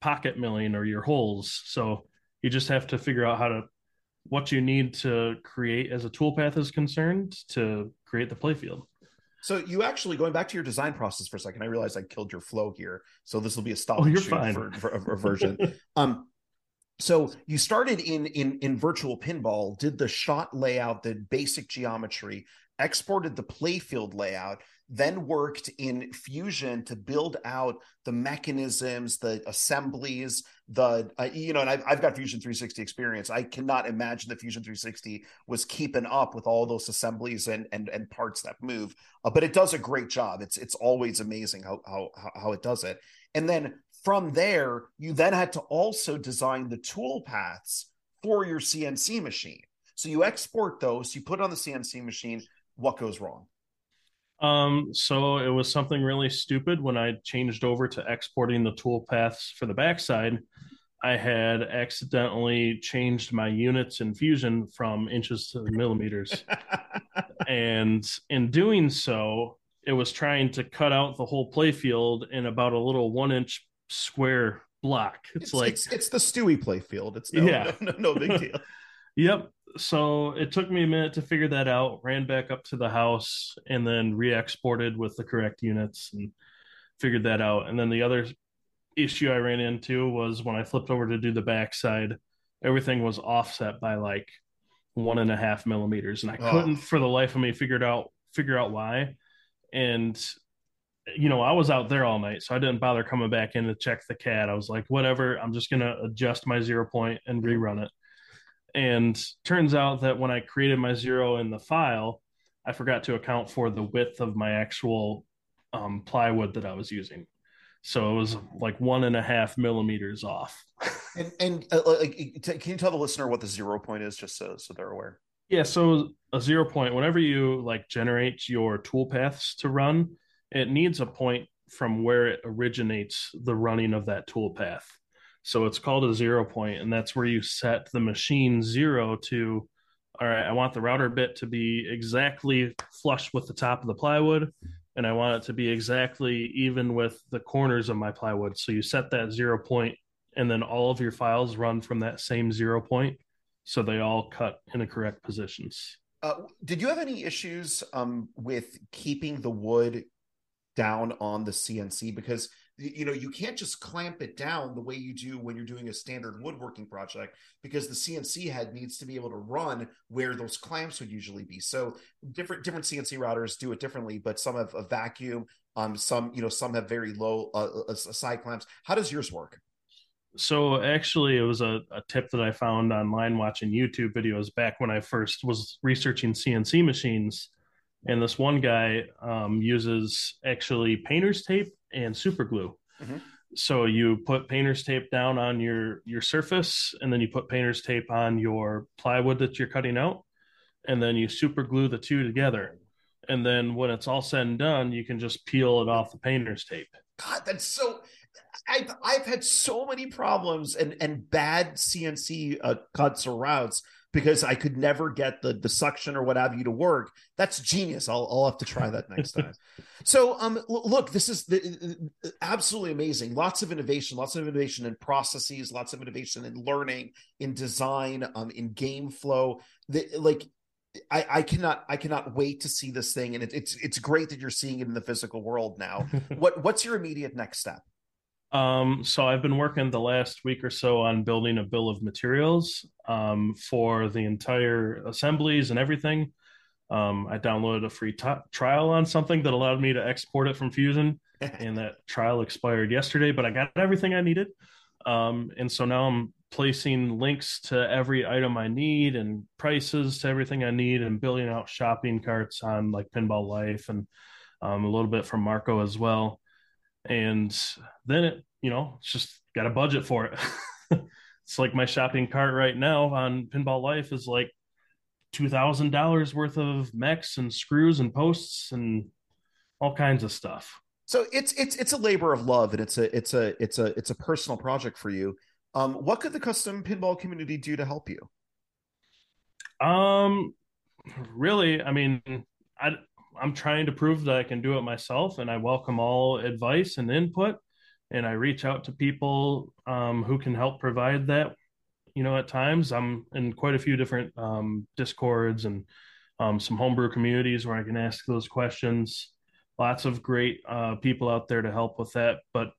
Speaker 2: pocket milling or your holes. So you just have to figure out how to what you need to create as a toolpath is concerned to create the playfield.
Speaker 1: So you actually going back to your design process for a second. I realized I killed your flow here, so this will be a stop
Speaker 2: Oh, you're fine.
Speaker 1: for, for a, a version. um, so you started in in in virtual pinball, did the shot layout, the basic geometry, exported the playfield layout, then worked in Fusion to build out the mechanisms, the assemblies, the uh, you know, and I've, I've got Fusion 360 experience. I cannot imagine that Fusion 360 was keeping up with all those assemblies and and and parts that move. Uh, but it does a great job. It's it's always amazing how how how- it does it. And then from there, you then had to also design the tool paths for your CNC machine. So you export those, you put on the CNC machine. What goes wrong?
Speaker 2: Um, so it was something really stupid when I changed over to exporting the tool paths for the backside. I had accidentally changed my units in Fusion from inches to millimeters. and in doing so, it was trying to cut out the whole playfield in about a little one inch square block. It's,
Speaker 1: It's,
Speaker 2: like,
Speaker 1: it's, it's the Stewie playfield. It's no,
Speaker 2: Yeah.
Speaker 1: no, no, no big deal.
Speaker 2: Yep. So it took me a minute to figure that out, ran back up to the house, and then re exported with the correct units and figured that out. And then the other issue I ran into was when I flipped over to do the backside, everything was offset by like one and a half millimeters. And I
Speaker 1: Oh.
Speaker 2: couldn't for the life of me figure out figure out why. And you know, I was out there all night, so I didn't bother coming back in to check the CAD. I was like, whatever, I'm just gonna adjust my zero point and rerun it. And turns out that when I created my zero in the file, I forgot to account for the width of my actual um, plywood that I was using. So it was like one and a half millimeters off.
Speaker 1: And and uh, like, t- can you tell the listener what the zero point is, just so so they're aware?
Speaker 2: Yeah, so a zero point, whenever you like generate your tool paths to run, it needs a point from where it originates the running of that tool path. So it's called a zero point, and that's where you set the machine zero to, all right, I want the router bit to be exactly flush with the top of the plywood, and I want it to be exactly even with the corners of my plywood. So you set that zero point, and then all of your files run from that same zero point so they all cut in the correct positions.
Speaker 1: Uh, did you have any issues um, with keeping the wood down on the CNC? Because you know you can't just clamp it down the way you do when you're doing a standard woodworking project because the cnc head needs to be able to run where those clamps would usually be. So different different cnc routers do it differently but some have a vacuum um some you know some have very low uh, uh, side clamps. How does yours work?
Speaker 2: So actually it was a, a tip that i found online watching youtube videos back when i first was researching cnc machines. And this one guy um, uses actually painter's tape and super glue. Mm-hmm. So you put painter's tape down on your your surface, and then you put painter's tape on your plywood that you're cutting out, and then you super glue the two together. And then when it's all said and done, you can just peel it off the painter's tape.
Speaker 1: God, that's so. I've I've had so many problems and and bad CNC uh, cuts or routes because I could never get the the suction or what have you to work. That's genius. I'll I'll have to try that next time. so um look, this is the, absolutely amazing. Lots of innovation, lots of innovation in processes, lots of innovation in learning, in design, um in game flow. The, like I, I cannot I cannot wait to see this thing and it, it's it's great that you're seeing it in the physical world now. what what's your immediate next step?
Speaker 2: Um, so I've been working the last week or so on building a bill of materials um, for the entire assemblies and everything. Um, I downloaded a free t- trial on something that allowed me to export it from Fusion, and that trial expired yesterday. But I got everything I needed, um, and so now I'm placing links to every item I need and prices to everything I need, and building out shopping carts on like Pinball Life and um, a little bit from Marco as well and then it you know it's just got a budget for it. It's like my shopping cart right now on pinball life is like two thousand dollars worth of mechs and screws and posts and all kinds of stuff.
Speaker 1: So it's it's it's a labor of love and it's a it's a it's a it's a personal project for you. Um what could the custom pinball community do to help you?
Speaker 2: Um really i mean i I'm trying to prove that I can do it myself, and I welcome all advice and input. And I reach out to people um, who can help provide that. You know, at times I'm in quite a few different um, discords and um, some homebrew communities where I can ask those questions. Lots of great uh, people out there to help with that. But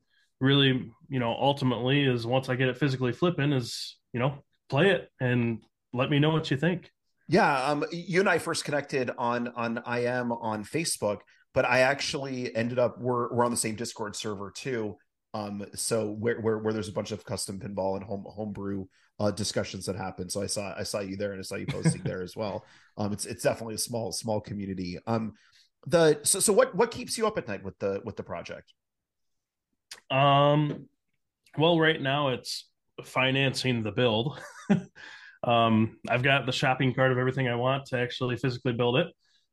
Speaker 2: really, you know, ultimately, is once I get it physically flipping, is you know, play it and let me know what you think.
Speaker 1: Yeah, um, you and I first connected on on IM on Facebook, but I actually ended up we're we're on the same Discord server too. Um, so where, where where there's a bunch of custom pinball and home homebrew uh, discussions that happen. So I saw I saw you there and I saw you posting there as well. Um, it's it's definitely a small small community. Um, the so so what what keeps you up at night with the with the project?
Speaker 2: Um, well, right now it's financing the build. Um, I've got the shopping cart of everything I want to actually physically build it.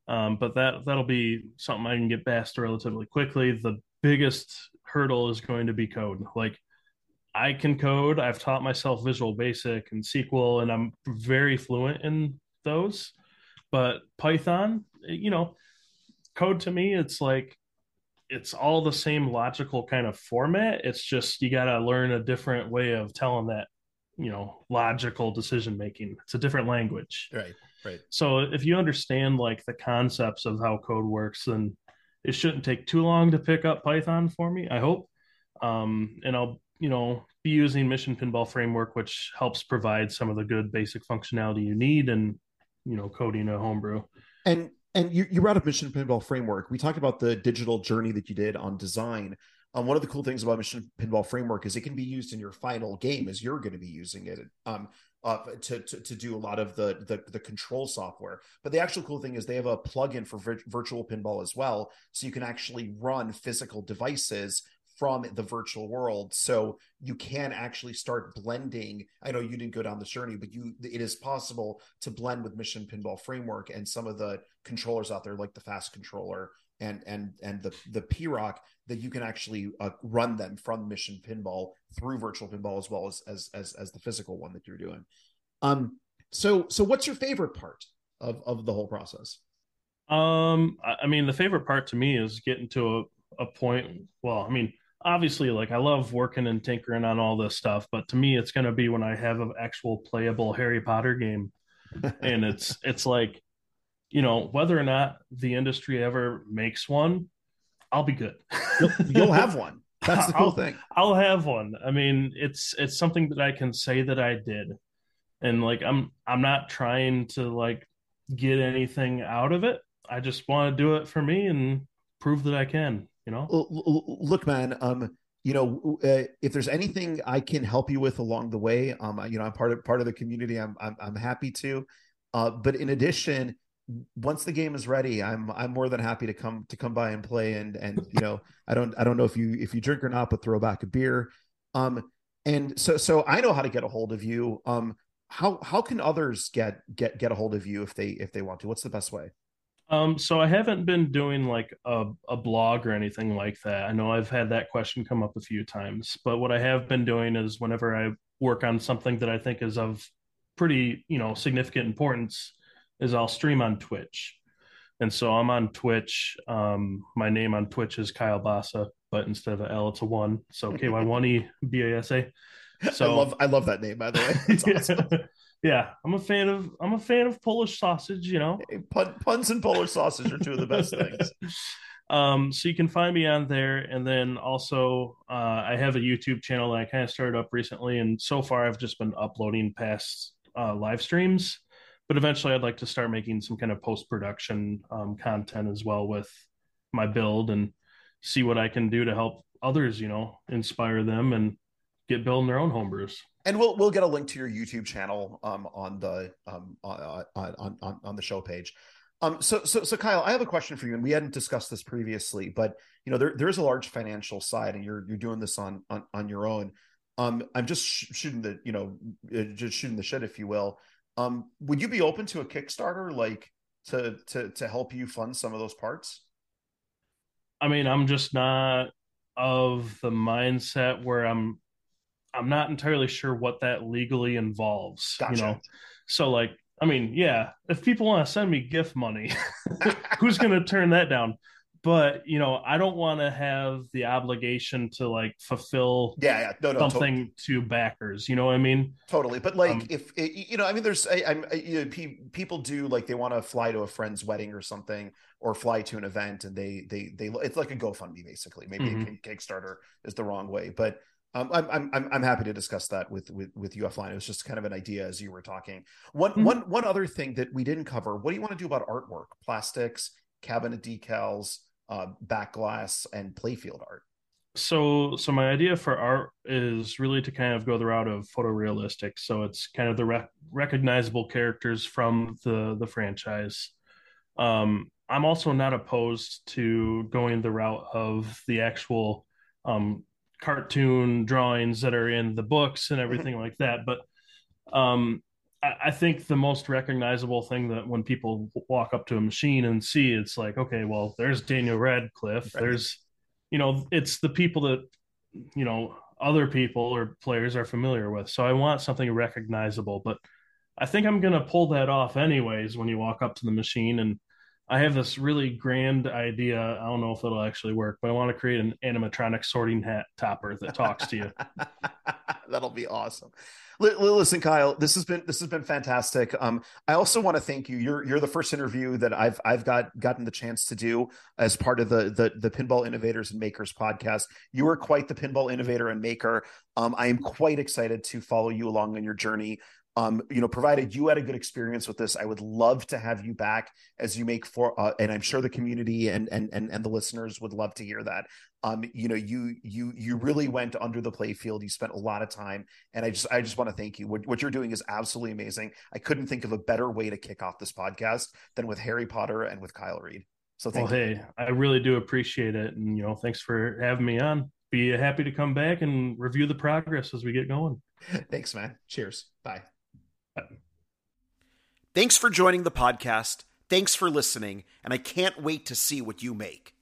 Speaker 2: Um, but that that'll be something I can get past relatively quickly. The biggest hurdle is going to be code. Like I can code. I've taught myself Visual Basic and SQL, and I'm very fluent in those. But Python, you know, code to me, it's like it's all the same logical kind of format. It's just you got to learn a different way of telling that you know logical decision making it's a different language.
Speaker 1: Right right.
Speaker 2: So if you understand like the concepts of how code works then it shouldn't take too long to pick up python for me i hope. Um, and i'll you know be using mission pinball framework which helps provide some of the good basic functionality you need and you know coding a homebrew.
Speaker 1: And and you, you brought up mission pinball framework. We talked about the digital journey that you did on design um, one of the cool things about Mission Pinball Framework is it can be used in your final game as you're going to be using it um, uh, to, to, to do a lot of the, the, the control software. But the actual cool thing is they have a plugin for vir- virtual pinball as well, so you can actually run physical devices from the virtual world so you can actually start blending i know you didn't go down this journey but you it is possible to blend with mission pinball framework and some of the controllers out there like the fast controller and and and the the PROC that you can actually uh, run them from Mission Pinball through Virtual Pinball as well as as as as the physical one that you're doing. Um. So so what's your favorite part of of the whole process?
Speaker 2: Um. I mean, the favorite part to me is getting to a a point. Well, I mean, obviously, like I love working and tinkering on all this stuff, but to me, it's going to be when I have an actual playable Harry Potter game, and it's it's like you know, whether or not the industry ever makes one, I'll be good.
Speaker 1: you'll, you'll have one. That's the cool
Speaker 2: I'll,
Speaker 1: thing.
Speaker 2: I'll have one. I mean, it's it's something that I can say that I did, and like I'm I'm not trying to like get anything out of it. I just want to do it for me and prove that I can. You know.
Speaker 1: Look, man. Um, you know, uh, if there's anything I can help you with along the way, um, you know, I'm part of part of the community. I'm I'm, I'm happy to. Uh, but in addition, once the game is ready, I'm I'm more than happy to come to come by and play. And and you know, I don't I don't know if you if you drink or not, but throw back a beer. Um, and so so I know how to get a hold of you. Um, how how can others get get get a hold of you if they if they want to? What's the best way?
Speaker 2: Um, so I haven't been doing like a, a blog or anything like that. I know I've had that question come up a few times, but what I have been doing is whenever I work on something that I think is of pretty, you know, significant importance, is I'll stream on Twitch. And so I'm on Twitch. Um, my name on Twitch is Kyle Basa, but instead of an L, it's a one. So K Y one E B A S A.
Speaker 1: So I love I love that name by the way. That's awesome.
Speaker 2: yeah, I'm a fan of I'm a fan of Polish sausage. You know,
Speaker 1: hey, pun, puns and Polish sausage are two of the best things.
Speaker 2: Um, so you can find me on there, and then also uh, I have a YouTube channel that I kind of started up recently, and so far I've just been uploading past uh, live streams. But eventually, I'd like to start making some kind of post production um, content as well with my build and see what I can do to help others. You know, inspire them and get building their own homebrews
Speaker 1: and we'll we'll get a link to your YouTube channel um, on the um, on, on, on on the show page. Um, so so so Kyle, I have a question for you, and we hadn't discussed this previously, but you know there there is a large financial side, and you're you're doing this on on on your own. Um, I'm just sh- shooting the you know uh, just shooting the shit, if you will. Um, would you be open to a Kickstarter, like to to to help you fund some of those parts?
Speaker 2: I mean, I'm just not of the mindset where I'm I'm not entirely sure what that legally involves. Gotcha. You know, so like, I mean, yeah, if people want to send me gift money, who's going to turn that down? But you know, I don't want to have the obligation to like fulfill
Speaker 1: yeah, yeah. No, no,
Speaker 2: something totally. to backers. You know what I mean?
Speaker 1: Totally. But like, um, if you know, I mean, there's, I, am you know, people do like they want to fly to a friend's wedding or something, or fly to an event, and they they they it's like a GoFundMe basically. Maybe mm-hmm. a Kickstarter is the wrong way, but um, I'm I'm I'm happy to discuss that with with with you offline. It was just kind of an idea as you were talking. One mm-hmm. one one other thing that we didn't cover. What do you want to do about artwork, plastics, cabinet decals, uh, back glass, and playfield art?
Speaker 2: So so my idea for art is really to kind of go the route of photorealistic. So it's kind of the rec- recognizable characters from the the franchise. Um, I'm also not opposed to going the route of the actual um, cartoon drawings that are in the books and everything like that. But um, I, think the most recognizable thing that when people walk up to a machine and see, it's like, okay, well, there's Daniel Radcliffe. Right. There's, you know, it's the people that, you know, other people or players are familiar with. So I want something recognizable, but I think I'm going to pull that off anyways when you walk up to the machine and I have this really grand idea. I don't know if it'll actually work, but I want to create an animatronic sorting hat topper that talks to you.
Speaker 1: That'll be awesome. Listen, Kyle, this has been this has been fantastic. Um, I also want to thank you. You're you're the first interview that I've I've got gotten the chance to do as part of the the the Pinball Innovators and Makers podcast. You are quite the pinball innovator and maker. Um, I am quite excited to follow you along on your journey um, you know, provided you had a good experience with this, I would love to have you back as you make for, uh, and I'm sure the community and and and and the listeners would love to hear that. Um, you know, you you you really went under the playfield. You spent a lot of time, and I just I just want to thank you. What what you're doing is absolutely amazing. I couldn't think of a better way to kick off this podcast than with Harry Potter and with Kyle Reed. So thank
Speaker 2: well,
Speaker 1: you.
Speaker 2: hey, I really do appreciate it, and you know, thanks for having me on. Be happy to come back and review the progress as we get going.
Speaker 1: Thanks, man. Cheers. Bye.
Speaker 5: Thanks for joining the podcast. Thanks for listening, and I can't wait to see what you make.